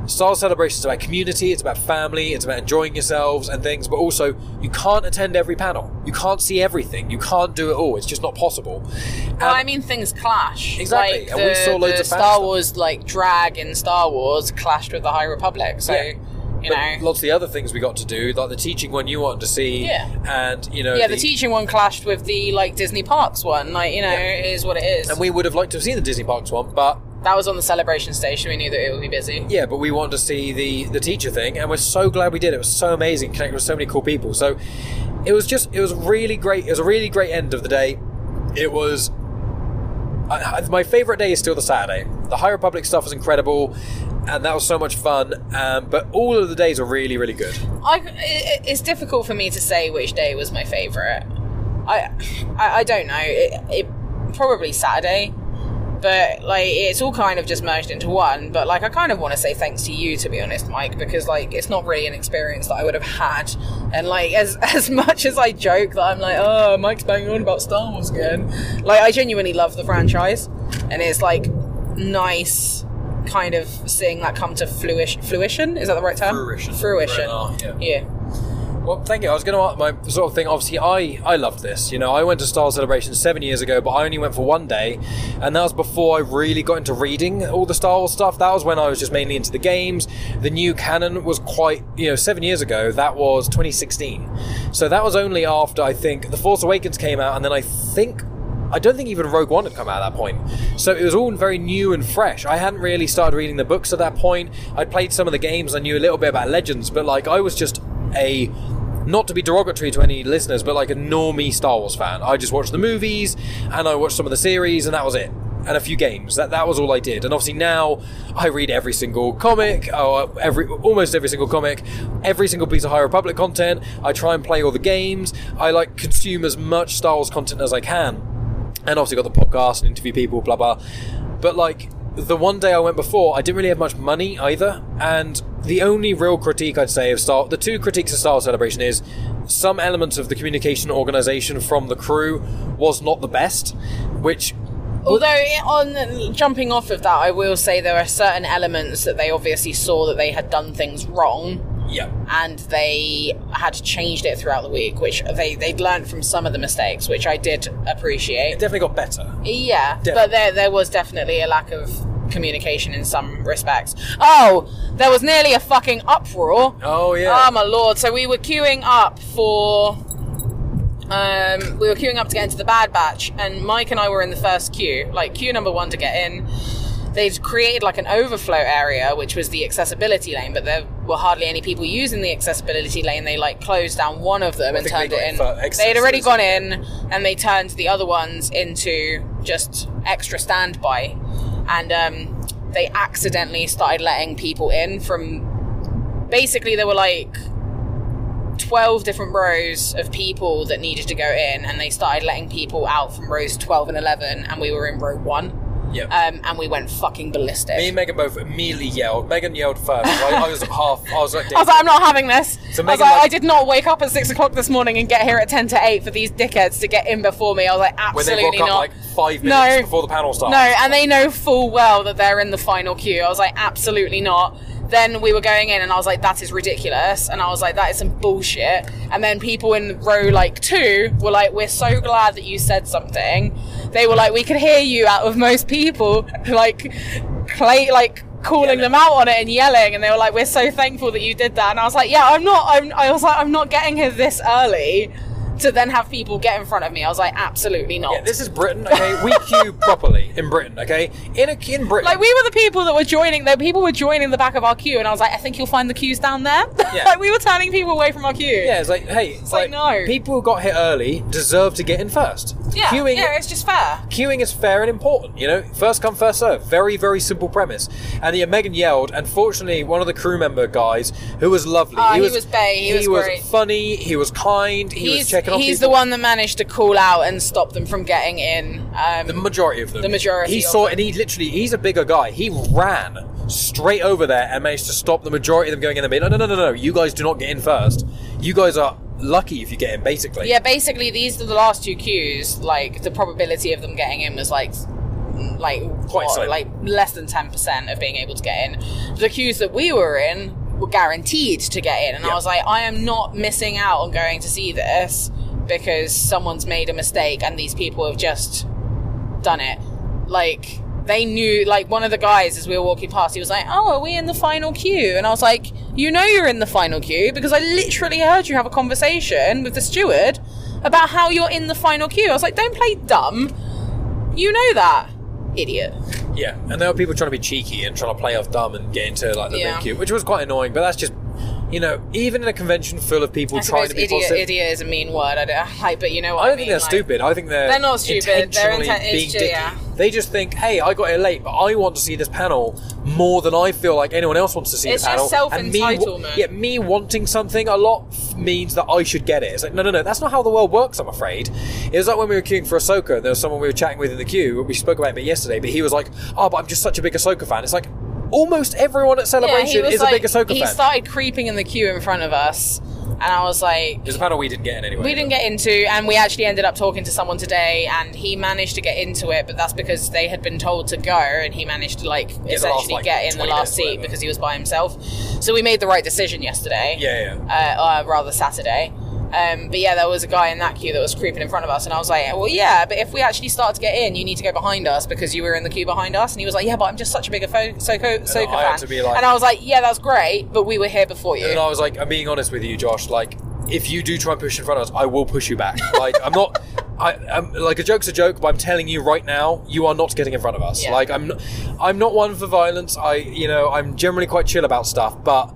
Star Wars Celebration is about community, it's about family, it's about enjoying yourselves and things, but also you can't attend every panel. You can't see everything. You can't do it all. It's just not possible. And Well, I mean, things clash. Exactly, Like, and the, we saw loads the of Star stuff. Wars like drag in Star Wars clashed with the High Republic. So Yeah. you know, lots of the other things we got to do, like the teaching one you wanted to see, Yeah. and you know, yeah, the, teaching one clashed with the like Disney Parks one. Like you know, Yeah. it is what it is. And we would have liked to have seen the Disney Parks one, but that was on the celebration station. We knew that it would be busy. yeah, but we wanted to see the the teacher thing, and we're so glad we did. It was so amazing, connecting with so many cool people. So it was just, it was really great. It was a really great end of the day. It was. I, my favorite day is still the Saturday. The High Republic stuff was incredible, and that was so much fun. Um, but all of the days are really, really good. I, it, it's difficult for me to say which day was my favorite. I, I, I don't know. It, it probably Saturday, but like it's all kind of just merged into one. But like I kind of want to say thanks to you, to be honest, Mike, because like it's not really an experience that I would have had. And like as as much as I joke that I'm like, oh, Mike's banging on about Star Wars again. Like I genuinely love the franchise, and it's like nice. Kind of seeing that come to fruition. Fruition is that the right term? Fruition. Fruition. Fruition, yeah. yeah. Well, thank you. I was going to my sort of thing. Obviously, I I loved this. You know, I went to Star Celebration seven years ago, but I only went for one day, and that was before I really got into reading all the Star Wars stuff. That was when I was just mainly into the games. The new canon was quite, you know, seven years ago. That was 2016, so that was only after I think The Force Awakens came out, and then I think. I don't think even Rogue One had come out at that point. So it was all very new and fresh. I hadn't really started reading the books at that point. I played some of the games, I knew a little bit about Legends, but like I was just a not to be derogatory to any listeners, but like a normie Star Wars fan. I just watched the movies and I watched some of the series, and that was it. And a few games. That that was all I did. And obviously now I read every single comic, or every almost every single comic, every single piece of High Republic content. I try and play all the games. I like consume as much Star Wars content as I can. And obviously got the podcast and interview people, blah blah. But like the one day I went before, I didn't really have much money either. And the only real critique I'd say of Star, the two critiques of Star Celebration is some elements of the communication organisation from the crew was not the best, which Although, on jumping off of that, I will say there are certain elements that they obviously saw that they had done things wrong. Yeah. and they had changed it throughout the week, which they they'd learned from some of the mistakes, which I did It appreciate. definitely got better. Yeah, Definitely. but there there was definitely a lack of communication in some respects. Oh, there was nearly a fucking uproar. Oh yeah. Oh my lord! So we were queuing up for. Um, we were queuing up to get into the Bad Batch, and Mike and I were in the first queue, like queue number one to get in. They'd created like an overflow area, which was the accessibility lane, but there were hardly any people using the accessibility lane. They like closed down one of them I and turned it in. got it for They'd already gone in, and they turned the other ones into just extra standby, and um, they accidentally started letting people in from basically there were like 12 different rows of people that needed to go in and they started letting people out from rows 12 and 11 and we were in row 1 yeah. um, and we went fucking ballistic Me and Megan both immediately yelled. Megan yelled first. I, I was half. I was like, I was like, I'm not having this. So I was like, like- I did not wake up at six o'clock this morning and get here at ten to eight for these dickheads to get in before me. I was like, when they absolutely woke up not. like five minutes No. before the panel started. No, and they know full well that they're in the final queue. I was like, absolutely not. Then we were going in, and I was like, that is ridiculous. And I was like, that is some bullshit. And then people in row like two were like, we're so glad that you said something. They were like, we could hear you out of most people, like, play, like, calling them out on it and yelling and they were like we're so thankful that you did that. And i was like yeah i'm not I'm, i was like i'm not getting here this early to then have people get in front of me i was like absolutely not Yeah, this is Britain. Okay, we queue properly in Britain. Okay, in a in Britain. Like we were the people that were joining. The people were joining the back of our queue, and I was like, I think you'll find the queues down there. Yeah. like we were turning people away from our queue. Yeah, it's like, hey, it's like, no. People who got here early deserve to get in first. yeah, Queuing, yeah. It's just fair. queuing is fair and important. You know, first come, first serve. Very, very simple premise. And yeah, Megan yelled. Unfortunately, one of the crew member guys, who was lovely, Oh, he was bae, he was great. funny. He was kind. He he's was checking he's people. the one that managed to call out and stop them from getting in. Um, The majority of them. The majority He saw, them. and he literally, he's a bigger guy. He ran straight over there and managed to stop the majority of them going in. And being, no, no, no, no, no. You guys do not get in first. You guys are lucky if you get in, basically. yeah, basically these are the last two queues. Like the probability of them getting in was like. Like Quite what, like less than ten percent of being able to get in. The queues that we were in were guaranteed to get in, and Yeah. I was like, I am not missing out on going to see this because someone's made a mistake and these people have just done it. Like they knew. Like one of the guys, as we were walking past, he was like, "Oh, are we in the final queue?" And I was like, "You know, you're in the final queue because I literally heard you have a conversation with the steward about how you're in the final queue." I was like, "Don't play dumb. You know that, idiot." Yeah, and there were people trying to be cheeky and trying to play off dumb and get into like the Yeah. big queue, which was quite annoying. But that's just, you know, even in a convention full of people I trying to be idiot, positive. idiot is a mean word. I don't but you know what I don't I think they're like- stupid. I think they're They're not stupid. They're inten- being dicky. yeah. They just think, hey, I got here late, but I want to see this panel more than I feel like anyone else wants to see It's the panel. just And me wa- self-entitlement. Yeah, me wanting something a lot f- means that I should get it. It's like, no, no, no, that's not how the world works. I'm afraid. It was like when we were queuing for Ahsoka. And there was someone we were chatting with in the queue. We spoke about it yesterday, but he was like, oh, but I'm just such a big Ahsoka fan. It's like. Almost everyone at Celebration was is like- a big Ahsoka He fan. started creeping in the queue in front of us, and I was like, was a panel we didn't get in anyway. We didn't get into, and we actually ended up talking to someone today, and he managed to get into it, but that's because they had been told to go, and he managed to like last, essentially like, get in the last seat because he was by himself. So we made the right decision yesterday. Yeah, yeah. Uh, uh, rather Saturday. Um, but yeah, there was a guy in that queue that was creeping in front of us, and I was like, "Well, yeah, but if we actually start to get in, you need to go behind us because you were in the queue behind us." And he was like, "Yeah, but I'm just such a big Ahsoka, Ahsoka I had fan." to be like- and I was like, "Yeah, that's great, but we were here before you." And I was like, I'm being honest with you, Josh. Like, if you do try and push in front of us, I will push you back. Like, I'm not. I, I'm like a joke's a joke, but I'm telling you right now, you are not getting in front of us. Yeah. Like, I'm, not, I'm not one for violence. I, you know, I'm generally quite chill about stuff, but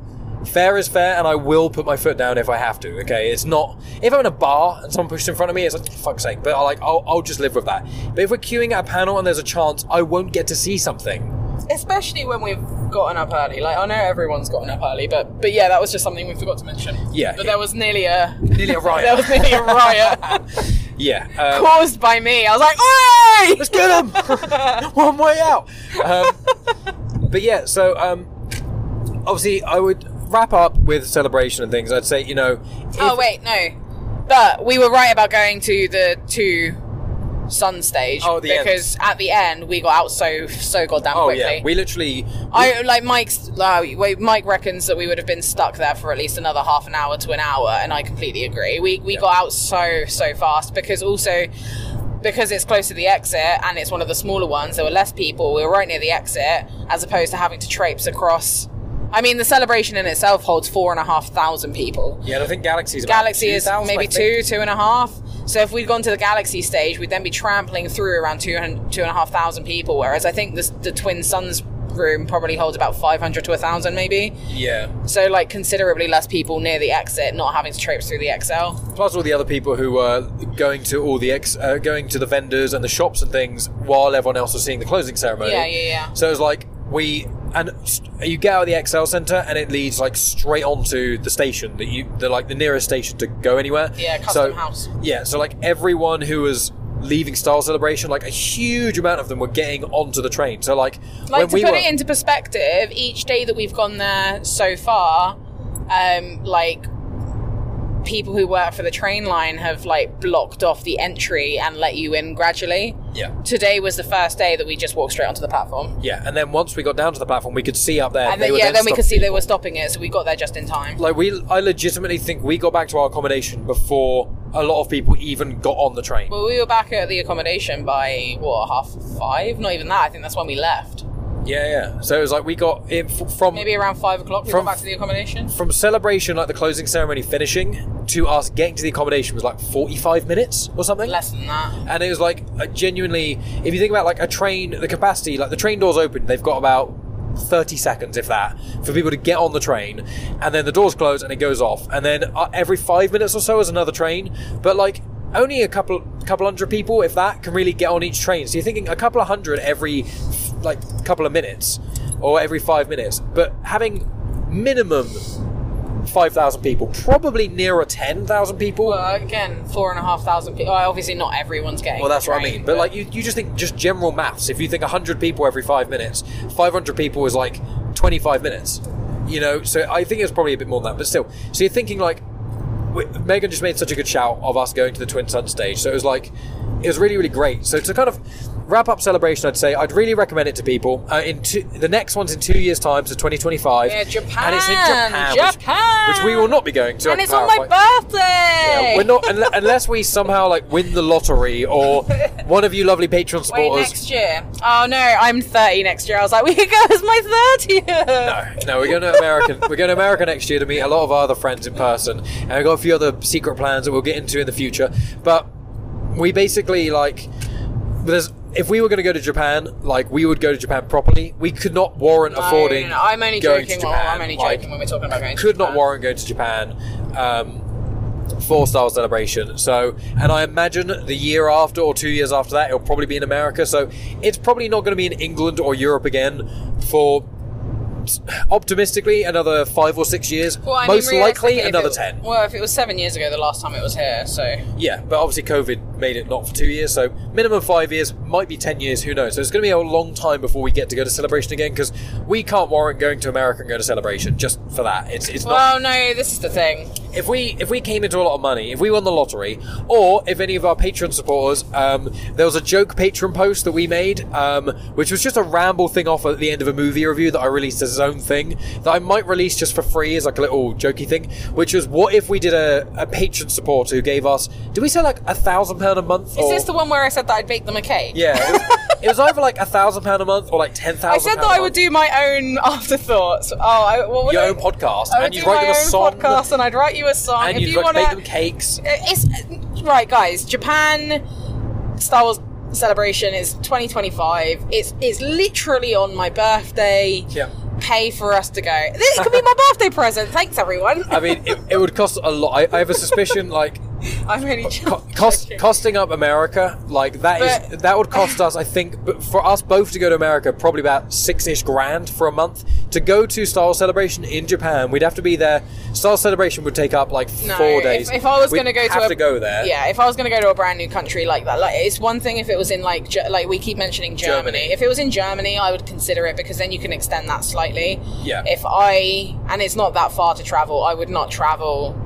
fair is fair, and I will put my foot down if I have to. Okay, it's not. If I'm in a bar and someone pushes in front of me, it's like fuck's sake. But I like, I'll, I'll just live with that. But if we're queuing at a panel and there's a chance I won't get to see something, especially when we've gotten up early. Like I know everyone's gotten up early, but but yeah, that was just something we forgot to mention. Yeah. but there was nearly a nearly a riot. there was nearly a riot yeah. Um, caused by me. I was like, "Oi!" Let's get him! One way out. Um, but yeah, so um, obviously, I would wrap up with celebration and things. I'd say, you know, Oh wait, no. But we were right about going to the Twin Sun stage Oh, the end. because at the end we got out so so goddamn Oh quickly. yeah, we literally. I like Mike's. Uh, wait, Mike reckons that we would have been stuck there for at least another half an hour to an hour, and I completely agree. We we got out so so fast because also because it's close to the exit and it's one of the smaller ones. There were less people. We were right near the exit, as opposed to having to traipse across. I mean, the celebration in itself holds four and a half thousand people. yeah, I think Galaxy's about Galaxy is maybe two, two and a half. So if we'd gone to the Galaxy stage, we'd then be trampling through around two and two and a half thousand people. Whereas I think this, the Twin Suns room probably holds about 500 to a thousand, maybe. Yeah. So like considerably less people near the exit, not having to traipse through the ExCeL. Plus all the other people who were going to all the ex, uh, going to the vendors and the shops and things while everyone else was seeing the closing ceremony. Yeah, yeah, yeah. So it was like we and you get out of the ExCeL center and it leads like straight onto the station that you the like the nearest station to go anywhere. Yeah, custom so, house. Yeah, so like everyone who was leaving Star Celebration, like a huge amount of them were getting onto the train. So like, Like when to we put were, it into perspective, each day that we've gone there so far, um, like people who work for the train line have like blocked off the entry and let you in gradually. yeah. Today was the first day that we just walked straight onto the platform. Yeah, and then once we got down to the platform, we could see up there. And they then, yeah, then we could see they were stopping it, so we got there just in time. like we i legitimately think we got back to our accommodation before a lot of people even got on the train Well, we were back at the accommodation by what half five? Not even that. I think that's when we left. Yeah yeah so it was like we got it f- from Maybe around five o'clock. We From- got back to the accommodation. from celebration like the closing ceremony finishing to us getting to the accommodation was like 45 minutes or something Less than that. and it was like a genuinely if you think about like a train the capacity like the train doors open they've got about 30 seconds if that for people to get on the train and then the doors close and it goes off and then uh, every five minutes or so is another train but like only a couple couple hundred people if that can really get on each train so you're thinking a couple of hundred every like a couple of minutes or every five minutes but having minimum 5,000 people probably nearer 10,000 people Well, again, four and a half thousand people. Well, obviously, not everyone's getting. well, that's what I mean. But like, you, you just think just general maths. If you think 100 people every five minutes, 500 people is like 25 minutes. You know, so I think it's probably a bit more than that. But still, so you're thinking like, Megan just made such a good shout of us going to the Twin Sun stage. So it was like, it was really, really great. So to kind of wrap up celebration, I'd say I'd really recommend it to people. Uh, in two, the next one's in two years' time, so 2025. Yeah, Japan. And it's in Japan, which- Japan. Which, we will not be going to. And it's on my birthday. Yeah, we're not unle- unless we somehow like win the lottery or one of you lovely Patreon Wait, supporters. next year. Oh no, I'm 30 next year. I was like, we could go as my 30th. No, no, we're going to America. we're going to America next year to meet a lot of our other friends in person, and we've got a few other secret plans that we'll get into in the future. But we basically like, there's if we were going to go to Japan, like we would go to Japan properly. We could not warrant No, affording. no, no, I'm only going joking. To well, I'm only Like, joking when we're talking about going. could not warrant going to Japan. Um, for Star Celebration. So, and I imagine the year after or two years after that, it'll probably be in America. So, it's probably not going to be in England or Europe again for optimistically another five or six years. Well, I mean, Most likely realistically, if another it- ten. Well, if it was seven years ago, the last time it was here, so Yeah, but obviously COVID made it not for two years, so minimum five years, might be ten years, who knows? So it's going to be a long time before we get to go to Celebration again because we can't warrant going to America and go to Celebration just for that. It's it's not. Well, no, this is the thing. if we if we came into a lot of money, if we won the lottery, or if any of our Patreon supporters, um, there was a joke Patreon post that we made, um, which was just a ramble thing off at the end of a movie review that I released as its own thing that I might release just for free as like a little jokey thing. Which was, what if we did a, a Patreon supporter who gave us? Did we say like a thousand pound a month? Is or- this the one where I said that I'd bake them a cake? Yeah, it was, it was either like a thousand pound a month or like ten I said that I would do my own afterthoughts. Oh, I, what would your I, own podcast, I would and you'd write them a song, podcast, and I'd write you a song. and if you'd you want make to, them cakes. it's right, guys. Japan Star Wars celebration is 2025. It's it's literally on my birthday. Yeah. Pay for us to go. This could be my birthday present. Thanks, everyone. I mean, it, it would cost a lot. I, I have a suspicion, like I'm only co- cost costing up America, like that is But- that would cost us. I think, but for us both to go to America, probably about six ish grand for a month to go to Star Celebration in Japan. We'd have to be there. Star Celebration would take up like No, four days. If, I was going to go to have a, to go there, yeah. If I was going to go to a brand new country like that, like it's one thing if it was in like like we keep mentioning Germany. Germany. If it was in Germany, I would consider it because then you can extend that slightly. Yeah. If I and it's not that far to travel, I would not travel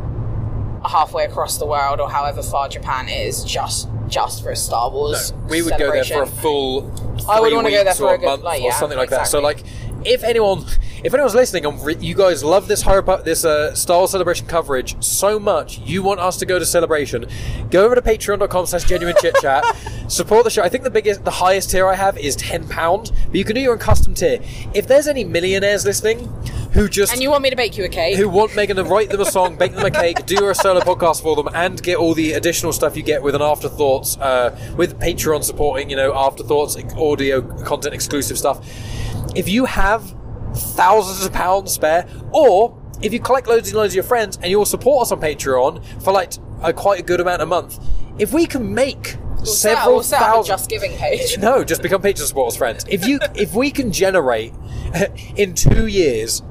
halfway across the world or however far Japan is just just for a Star Wars. we would go there for a full. I would three wanna go there for a good- month like, or something like that. So, like, if anyone, if anyone's listening, and re- you guys love this High Repu- this uh, Star Wars Celebration coverage so much, you want us to go to Celebration, go over to Patreon.com/slash Genuine Chit Chat, support the show. I think the biggest, the highest tier I have is ten pound, but you can do your own custom tier. If there's any millionaires listening who just And you want me to bake you a cake? who want Megan to write them a song, bake them a cake, do a solo podcast for them, and get all the additional stuff you get with an afterthoughts, uh, with Patreon supporting, you know, afterthoughts, audio content, exclusive stuff. If you have thousands of pounds spare, or if you collect loads and loads of your friends and you'll support us on Patreon for like a quite a good amount a month, if we can make We'll several we'll set a thousand, Just Giving page. no, just become Patreon supporters, friends. If you if we can generate in two years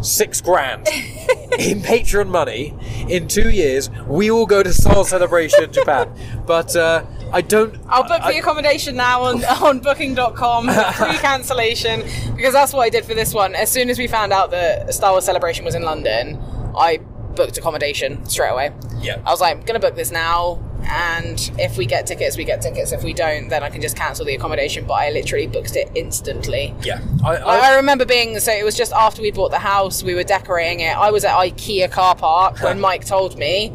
six grand in Patreon money in two years, we will go to Soul Celebration Japan. But uh, I don't. I'll book I- the accommodation now on, on booking.com, free cancellation, because that's what I did for this one. As soon as we found out that Star Wars Celebration was in London, I booked accommodation straight away. Yeah. I was like, I'm going to book this now, and if we get tickets, we get tickets. If we don't, then I can just cancel the accommodation. But I literally booked it instantly. yeah, I, I, I remember being so it was just after we bought the house, we were decorating it. I was at IKEA car park when Mike told me,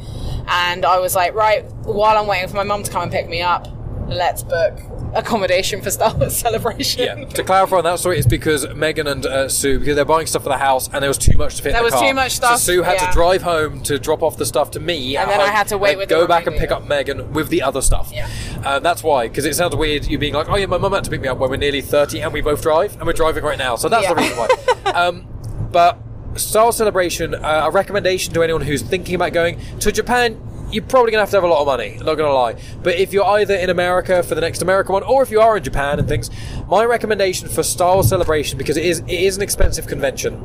and I was like, right, while I'm waiting for my mum to come and pick me up, let's book accommodation for Star Wars Celebration. Yeah, to clarify on that story, it's because Megan and uh, Sue, because they're buying stuff for the house, and there was too much to fit. There in the was car. too much stuff, So Sue had yeah. to drive home to drop off the stuff to me, And then I had to wait with go back and pick up Megan with the other stuff. Yeah. uh, that's why, because it sounds weird you being like, "Oh yeah, my mum had to pick me up when we're nearly thirty, and we both drive, and we're driving right now." So that's Yeah. the reason why. um, but Wars Celebration, uh, a recommendation to anyone who's thinking about going to Japan. You're probably gonna have to have a lot of money. Not gonna lie, but if you're either in America for the next American one, or if you are in Japan and things, my recommendation for Wars Celebration because it is it is an expensive convention,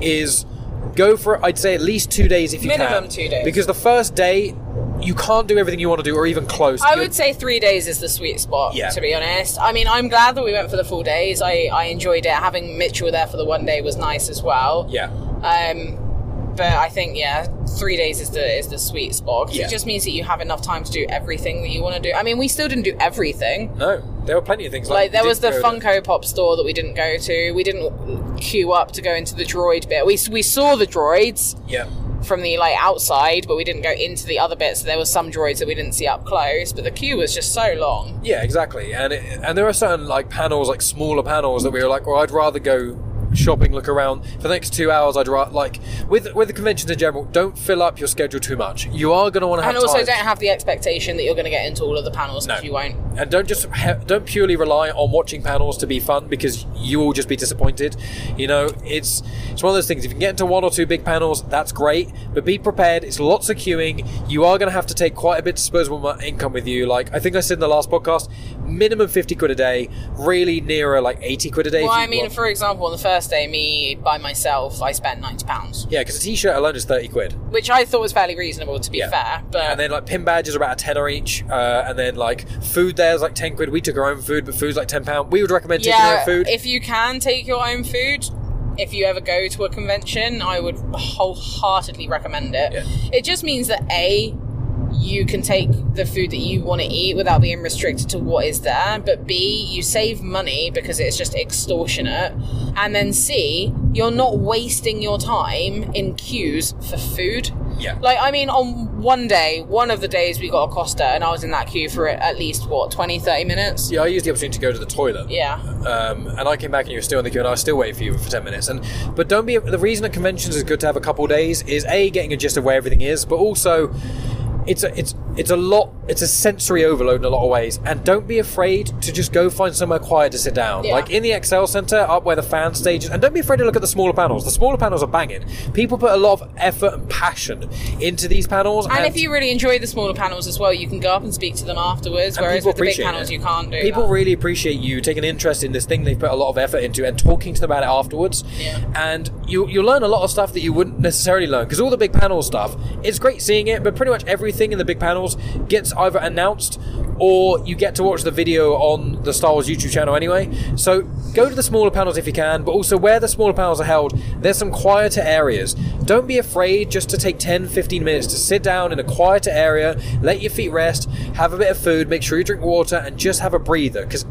is go for I'd say at least two days if you can. Minimum can. two days. Because the first day you can't do everything you want to do, or even close. I You're- would say three days is the sweet spot, Yeah. to be honest. I mean, I'm glad that we went for the full days. I, I enjoyed it. Having Mitchell there for the one day was nice as well. yeah. Um, but I think yeah, three days is the is the sweet spot 'cause Yeah. it just means that you have enough time to do everything that you want to do. I mean, we still didn't do everything. No, there were plenty of things like, Like there we was the didn't go to- Funko Pop store that we didn't go to. We didn't queue up to go into the droid bit. We we saw the droids Yeah. from the like outside, but we didn't go into the other bits. So there were some droids that we didn't see up close, but the queue was just so long. Yeah, exactly. And it, and there are certain like panels, like smaller panels, that we were like, well, I'd rather go shopping, look around for the next two hours. I'd rather like with with the conventions in general, don't fill up your schedule too much. You are going to want to have And also, time. don't have the expectation that you're going to get into all of the panels because No. you won't. And don't just ha- don't purely rely on watching panels to be fun because you will just be disappointed. You know, it's it's one of those things. If you can get into one or two big panels, that's great, but be prepared. It's lots of queuing. You are going to have to take quite a bit of disposable income with you. Like I think I said in the last podcast, minimum fifty quid a day, really nearer like eighty quid a day. Well, you I mean, want. for example, on the first day, me by myself, I spent ninety pounds, yeah, because a t-shirt alone is thirty quid. which I thought was fairly reasonable to be Yeah. fair. But And then like pin badges are about a tenner each, uh, and then like food there's like ten quid. We took our own food, but food's like ten pound. We would recommend taking yeah, own food. if you can take your own food, if you ever go to a convention, I would wholeheartedly recommend it. Yeah. It just means that a you can take the food that you want to eat without being restricted to what is there, but B, you save money because it's just extortionate, and then C, you're not wasting your time in queues for food. Yeah. Like, I mean, on one day, one of the days we got a Costa, and I was in that queue for at least, what, 20, 30 minutes? Yeah, I used the opportunity to go to the toilet. Yeah. Um, and I came back and you were still in the queue, and I was still waiting for you for ten minutes. And but don't be the reason that conventions is good to have a couple days is a getting a gist of where everything is, but also it's a it's it's a lot it's a sensory overload in a lot of ways. And don't be afraid to just go find somewhere quiet to sit down, Yeah. like in the ExCeL Center, up where the fan stage is. And don't be afraid to look at the smaller panels. The smaller panels are banging. People put a lot of effort and passion into these panels. And if you really enjoy the smaller panels as well, you can go up and speak to them afterwards. Whereas with the big panels, it. you can't do. People that. really appreciate you taking interest in this thing they've put a lot of effort into and talking to them about it afterwards. Yeah. And you you learn a lot of stuff that you wouldn't necessarily learn because all the big panel stuff, it's great seeing it, but pretty much everything in the big panels gets either announced or you get to watch the video on the Star Wars YouTube channel anyway. So go to the smaller panels if you can, but also where the smaller panels are held, there's some quieter areas. Don't be afraid just to take 10 15 minutes to sit down in a quieter area, let your feet rest, have a bit of food, make sure you drink water, and just have a breather because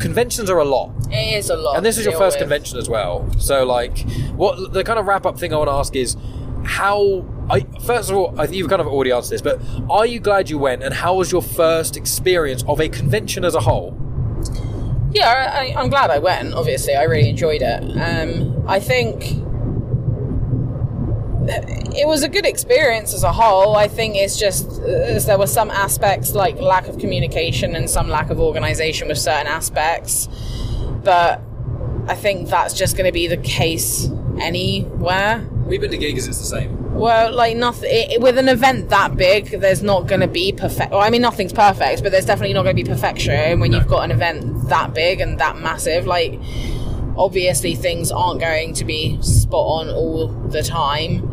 conventions are a lot. It is a lot. And this is your first with. convention as well. So, like, what the kind of wrap up thing I want to ask is how. I, first of all, I think you've kind of already answered this, but are you glad you went, and how was your first experience of a convention as a whole? Yeah, I, I'm glad I went. Obviously, I really enjoyed it. Um, I think it was a good experience as a whole. I think it's just uh, there were some aspects like lack of communication and some lack of organization with certain aspects, but I think that's just going to be the case anywhere. We've been to gigs; it's the same. Well, like nothing it, with an event that big, there's not going to be perfect. Well, I mean, nothing's perfect, but there's definitely not going to be perfection when you've got an event that big and that massive. Like, obviously, things aren't going to be spot on all the time.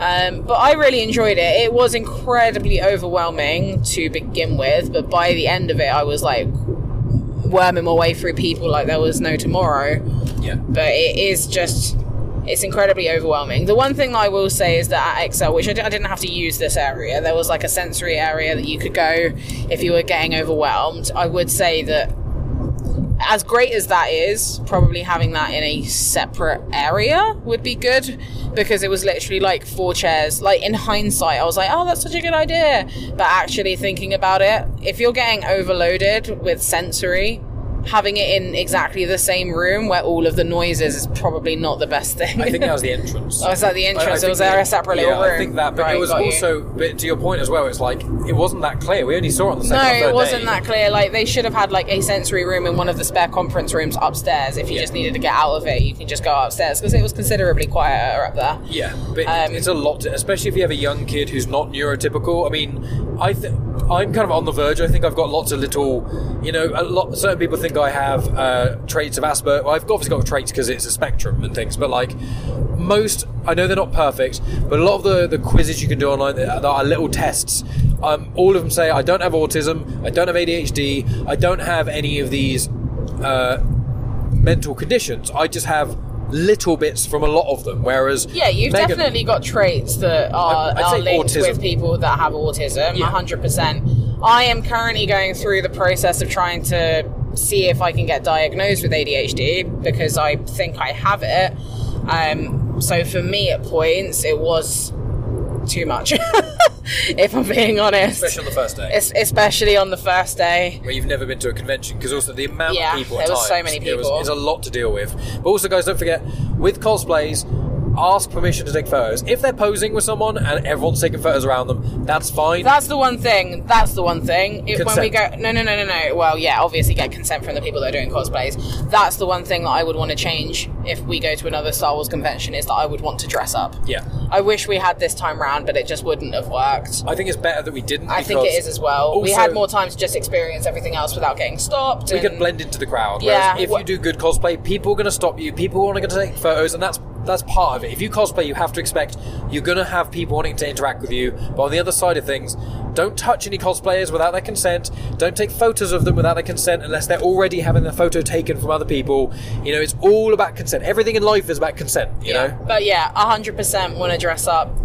Um, but I really enjoyed it. It was incredibly overwhelming to begin with, but by the end of it, I was like worming my way through people like there was no tomorrow Yeah. but it is just it's incredibly overwhelming. The one thing I will say is that at ExCeL, which I, di- I didn't have to use this area, there was like a sensory area that you could go if you were getting overwhelmed. I would say that as great as that is, probably having that in a separate area would be good because it was literally like four chairs. Like in hindsight, I was like, oh, that's such a good idea. But actually thinking about it, if you're getting overloaded with sensory, having it in exactly the same room where all of the noises is probably not the best thing. I think that was the entrance. Oh, is that the I- I entrance? think was there a separate yeah, little room? I think that, but Right, it was you. also, but to your point as well, it's like it wasn't that clear. We only saw it on the No, second third it wasn't day. that clear. Like they should have had like a sensory room in one of the spare conference rooms upstairs. If you Yeah. just needed to get out of it, you can just go upstairs because it was considerably quieter up there. Yeah, but Um, it's a lot, to, especially if you have a young kid who's not neurotypical. I mean, I th- I'm kind of on the verge. I think I've got lots of little, you know, a lot. Certain people think I have uh, traits of Asperger. Well, I've obviously got traits because it's a spectrum and things. But like most, I know they're not perfect, but a lot of the the quizzes you can do online that are little tests. Um, all of them say I don't have autism, I don't have ADHD, I don't have any of these uh, mental conditions. I just have little bits from a lot of them. Whereas Yeah, you've Megan- definitely got traits that are, are linked autism. with people that have autism. Yeah. hundred percent. I am currently going through the process of trying to see if I can get diagnosed with ADHD because I think I have it. Um, so for me, at points, it was too much. if I'm being honest, especially on the first day. Es- especially on the first day. where you've never been to a convention because also the amount Yeah, of people there at was times, so many it was- people. it's a lot to deal with but also guys don't forget with cosplays ask permission to take photos if they're posing with someone and everyone's taking photos around them that's fine That's the one thing. That's the one thing. If, when we go, no, no, no, no, no. Well, yeah, obviously get consent from the people that are doing cosplays. That's the one thing that I would want to change if we go to another Star Wars convention is that I would want to dress up. yeah I wish we had this time round, but it just wouldn't have worked. I think it's better that we didn't I think it is as well. we had more time to just experience everything else without getting stopped. we and- could blend into the crowd Yeah, whereas if wha- you do good cosplay people are going to stop you people are going to take photos and that's that's part of it. If you cosplay you have to expect you're going to have people wanting to interact with you. But on the other side of things don't touch any cosplayers without their consent. Don't take photos of them without their consent unless they're already having their photo taken from other people. You know it's all about consent. Everything in life is about consent you yeah. know? But yeah, hundred percent want to dress up.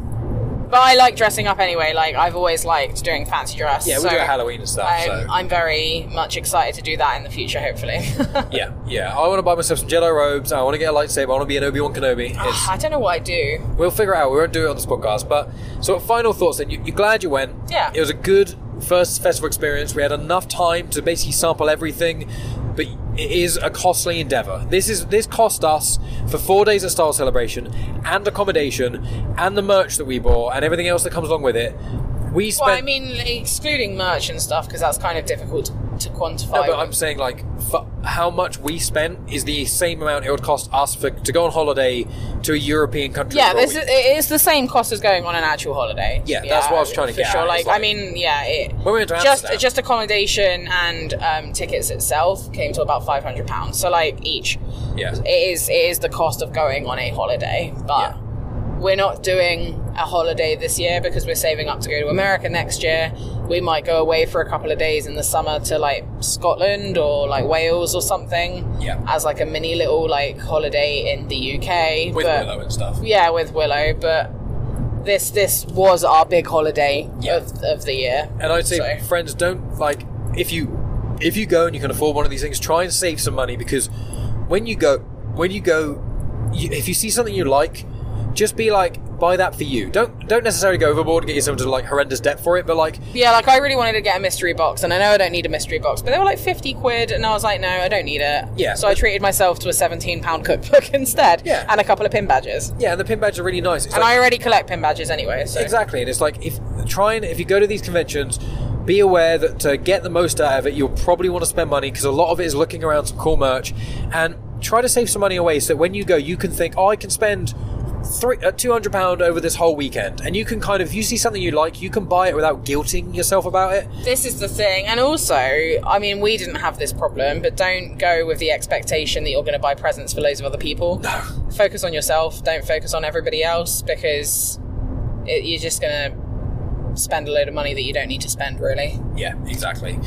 But I like dressing up anyway. Like I've always liked doing fancy dress. yeah we so do Halloween and stuff I'm, so I'm very much excited to do that in the future, hopefully. yeah yeah I want to buy myself some Jedi robes I want to get a lightsaber I want to be an Obi-Wan Kenobi ah, it's, I don't know what I do. We'll figure it out. We won't do it on this podcast. But so, final thoughts. Then you, you're glad you went. Yeah. It was a good first festival experience. We had enough time to basically sample everything, but it is a costly endeavor. This is this cost us for four days of style Celebration and accommodation and the merch that we bought and everything else that comes along with it. We spent. Well, I mean, excluding merch and stuff, because that's kind of difficult to quantify. no, but I'm saying like how much we spent is the same amount it would cost us for to go on holiday to a European country. yeah, this is, it is the same cost as going on an actual holiday. Yeah, that's what I was trying to get sure. Like, like- I mean, yeah, it, When we went to just Amsterdam- just accommodation and um, tickets itself came to about five hundred pounds. So like each, yeah. it is it is the cost of going on a holiday. But we're not doing a holiday this year because we're saving up to go to America next year. We might go away for a couple of days in the summer to like Scotland or like Wales or something. Yeah. As like a mini little like holiday in the UK. with but- Willow and stuff. Yeah, with Willow, but this this was our big holiday Yeah. of, of the year. And I'd say, So- friends, don't like if you if you go and you can afford one of these things, try and save some money because when you go when you go, you, if you see something you like, just be like buy that for you. Don't don't necessarily go overboard and get yourself into like horrendous debt for it, but like Yeah, like I really wanted to get a mystery box, and I know I don't need a mystery box, but they were like fifty quid, and I was like, no, I don't need it. Yeah. So I treated myself to a seventeen pound cookbook instead. Yeah. And a couple of pin badges. yeah, and the pin badges are really nice. It's And like- I already collect pin badges anyway. So. Exactly, and it's like if try and if you go to these conventions, be aware that to get the most out of it, you'll probably want to spend money because a lot of it is looking around some cool merch, and try to save some money away so that when you go, you can think, oh, I can spend. Three, uh, 200 pound over this whole weekend and you can kind of if you see something you like you can buy it without guilting yourself about it This is the thing, and also, I mean, we didn't have this problem, but don't go with the expectation that you're going to buy presents for loads of other people. No. Focus on yourself. Don't focus on everybody else because it, you're just going to spend a load of money that you don't need to spend, really. Yeah, exactly.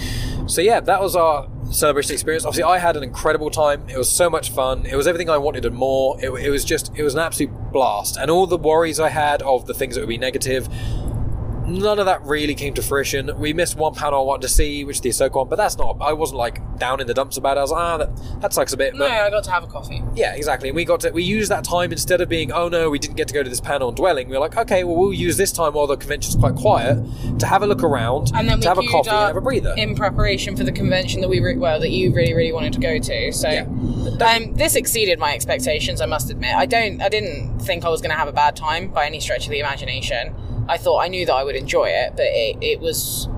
So yeah, that was our celebration experience. Obviously, I had an incredible time. It was so much fun. It was everything I wanted and more. It, it was just, it was an absolute blast. And all the worries I had of the things that would be negative, none of that really came to fruition. We missed one panel I wanted to see, which is the Ahsoka one, but that's not. I wasn't like down in the dumps about it. I was like, ah, that, that sucks a bit. No, I got to have a coffee. yeah, exactly. And we got to we used that time instead of being, oh no, we didn't get to go to this panel on dwelling. We were like, okay, well we'll use this time while the convention's quite quiet to have a look around, And then we to have a coffee and have a breather. in preparation for the convention that we re- well that you really really wanted to go to. So Yeah. um, this exceeded my expectations. I must admit. I don't. I didn't think I was going to have a bad time by any stretch of the imagination. I thought I knew that I would enjoy it, but it, it was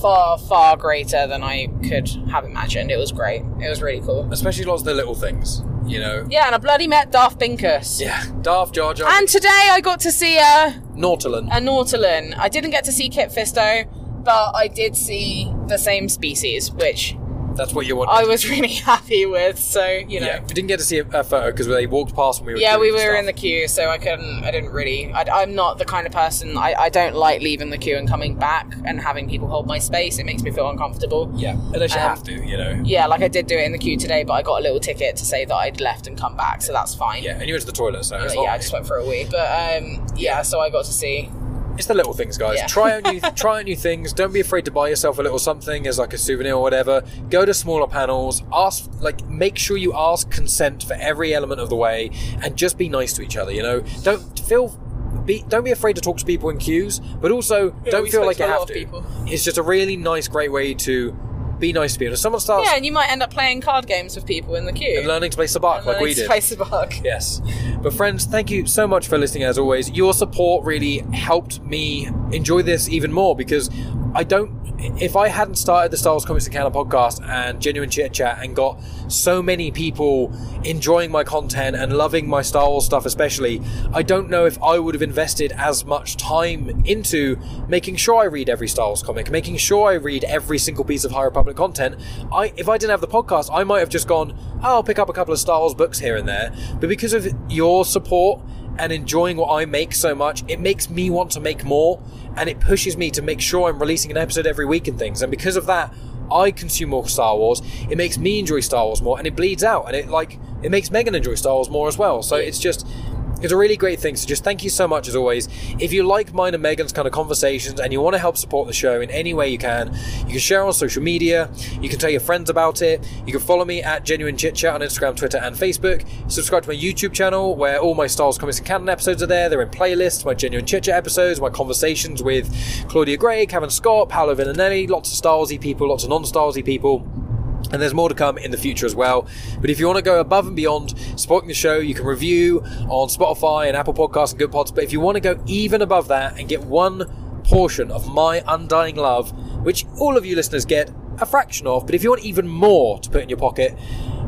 far far greater than I could have imagined. It was great. It was really cool. especially lots of the little things, you know. Yeah, and I bloody met Darth Binkus. Yeah, Darth Jar Jar, And today I got to see a Nautolan. a Nautolan. I didn't get to see Kit Fisto, but I did see the same species, which That's what you want. I was really happy with. So you know, yeah, yeah, we didn't get to see a, a photo because they walked past when we were. Yeah, we were in the queue, so I couldn't. I didn't really. I, am not the kind of person. I, I don't like leaving the queue and coming back and having people hold my space. It makes me feel uncomfortable. Yeah, unless you Um, have to, you know. Yeah, like I did do it in the queue today, but I got a little ticket to say that I'd left and come back, so that's fine. Yeah, and you went to the toilet, so it's yeah. I just went for a wee, but um, yeah, so I got to see. It's the little things, guys. Yeah. Try out new, try out new things. Don't be afraid to buy yourself a little something as like a souvenir or whatever. Go to smaller panels. Ask, like, make sure you ask consent for every element of the way, and just be nice to each other. You know, don't feel. Be, don't be afraid to talk to people in queues, but also don't feel like you have to. people. It's just a really nice, great way to be nice to people. If someone starts Yeah, and you might end up playing card games with people in the queue. and learning to play Sabacc like we did, the Bug. Yes. But friends, thank you so much for listening as always. Your support really helped me enjoy this even more because I don't if I hadn't started the Star Wars Comics and Canon podcast and genuine chit chat and got so many people enjoying my content and loving my Star Wars stuff especially, I don't know if I would have invested as much time into making sure I read every Star Wars comic, making sure I read every single piece of High Republic content. I if I didn't have the podcast, I might have just gone, oh, I'll pick up a couple of Star Wars books here and there. But because of your support and enjoying what I make so much, it makes me want to make more and it pushes me to make sure I'm releasing an episode every week and things. And because of that, I consume more Star Wars. It makes me enjoy Star Wars more and it bleeds out and it like it makes Megan enjoy Star Wars more as well. So it's just it's a really great thing. So just thank you so much as always. If you like mine and Megan's kind of conversations and you want to help support the show in any way you can, you can share on social media. You can tell your friends about it. You can follow me at Genuine Chit Chat on Instagram, Twitter, and Facebook. Subscribe to my YouTube channel where all my Wars Comics and Canon episodes are there. They're in playlists. My Genuine Chit Chat episodes, my conversations with Claudia Gray, Cavan Scott, Paolo Villanelli, lots of Warsy people, lots of non-Star Warsy people. And there's more to come in the future as well. But if you want to go above and beyond supporting the show, you can review on Spotify and Apple Podcasts and Good Pods. But if you want to go even above that and get one portion of my undying love, which all of you listeners get a fraction of, but if you want even more to put in your pocket,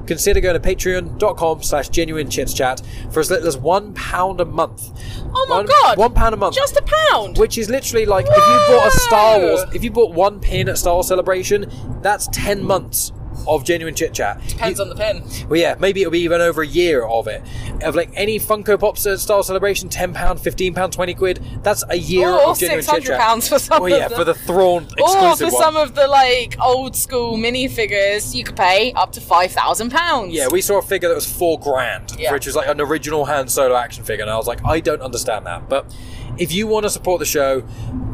consider going to patreon.com slash genuine chits chat for as little as one pound a month. Oh my One- god! One pound a month. Just a pound. Which is literally like if you bought a Star Wars, if you bought one pin at Star Wars Celebration, that's ten months of genuine chit chat. Depends on the pin. Well, yeah, maybe it'll be even over a year of it. Of like any Funko Pop style celebration, ten pound, fifteen pound, twenty quid. That's a year Or of genuine chit chat. pounds for some Well, yeah, of them. for the Thrawn or for one. some of the like old school minifigures, you could pay up to five thousand pounds. Yeah, we saw a figure that was four grand, Yeah. which was like an original Han Solo action figure, and I was like, I don't understand that. But if you want to support the show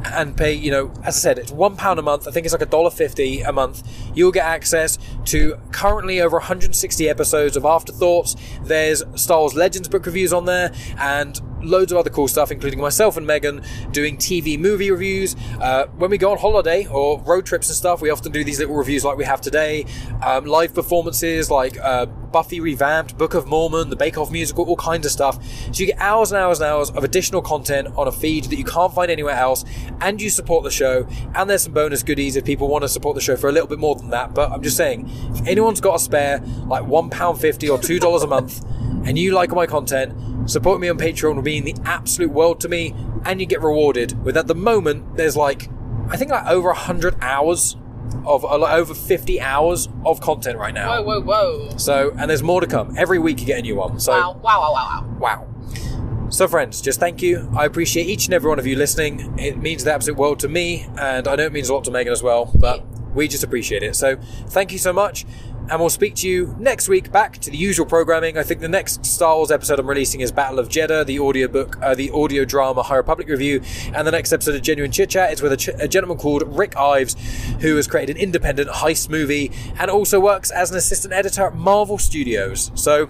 and pay, you know, as I said, it's one pound a month. I think it's like a dollar fifty a month. You'll get access to currently over 160 episodes of Afterthoughts. There's Star Wars Legends book reviews on there, and loads of other cool stuff, including myself and Megan doing TV movie reviews. Uh, when we go on holiday or road trips and stuff, we often do these little reviews like we have today. Um, live performances like uh, Buffy Revamped, Book of Mormon, the Bake Off musical, all kinds of stuff. So you get hours and hours and hours of additional content on a feed that you can't find anywhere else, and you support the show. And there's some bonus goodies if people want to support the show for a little bit more than that. But I'm just saying, if anyone's got a spare, like £1.50 or $2 a month, and you like my content, support me on Patreon will mean the absolute world to me, and you get rewarded with at the moment there's like I think like over hundred hours of uh, over fifty hours of content right now. Whoa, whoa, whoa! So and there's more to come. Every week you get a new one. So Wow, wow, wow, wow, wow. wow. So friends, just thank you. I appreciate each and every one of you listening. It means the absolute world to me, and I know it means a lot to Megan as well. But we just appreciate it. So thank you so much. And we'll speak to you next week back to the usual programming. I think the next Star Wars episode I'm releasing is Battle of Jedha, the audiobook, uh, the audio drama High Republic review. And the next episode of Genuine Chit Chat is with a, ch- a gentleman called Rick Ives, who has created an independent heist movie and also works as an assistant editor at Marvel Studios. So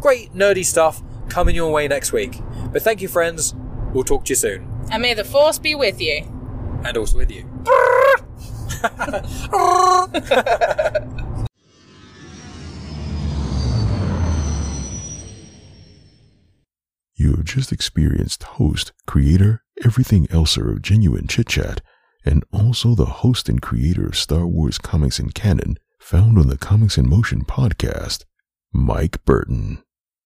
great nerdy stuff coming your way next week. But thank you, friends. We'll talk to you soon. And may the force be with you. And also with you. You have just experienced host, creator, everything elser of Genuine Chit Chat, and also the host and creator of Star Wars Comics and Canon, found on the Comics in Motion podcast, Mike Burton.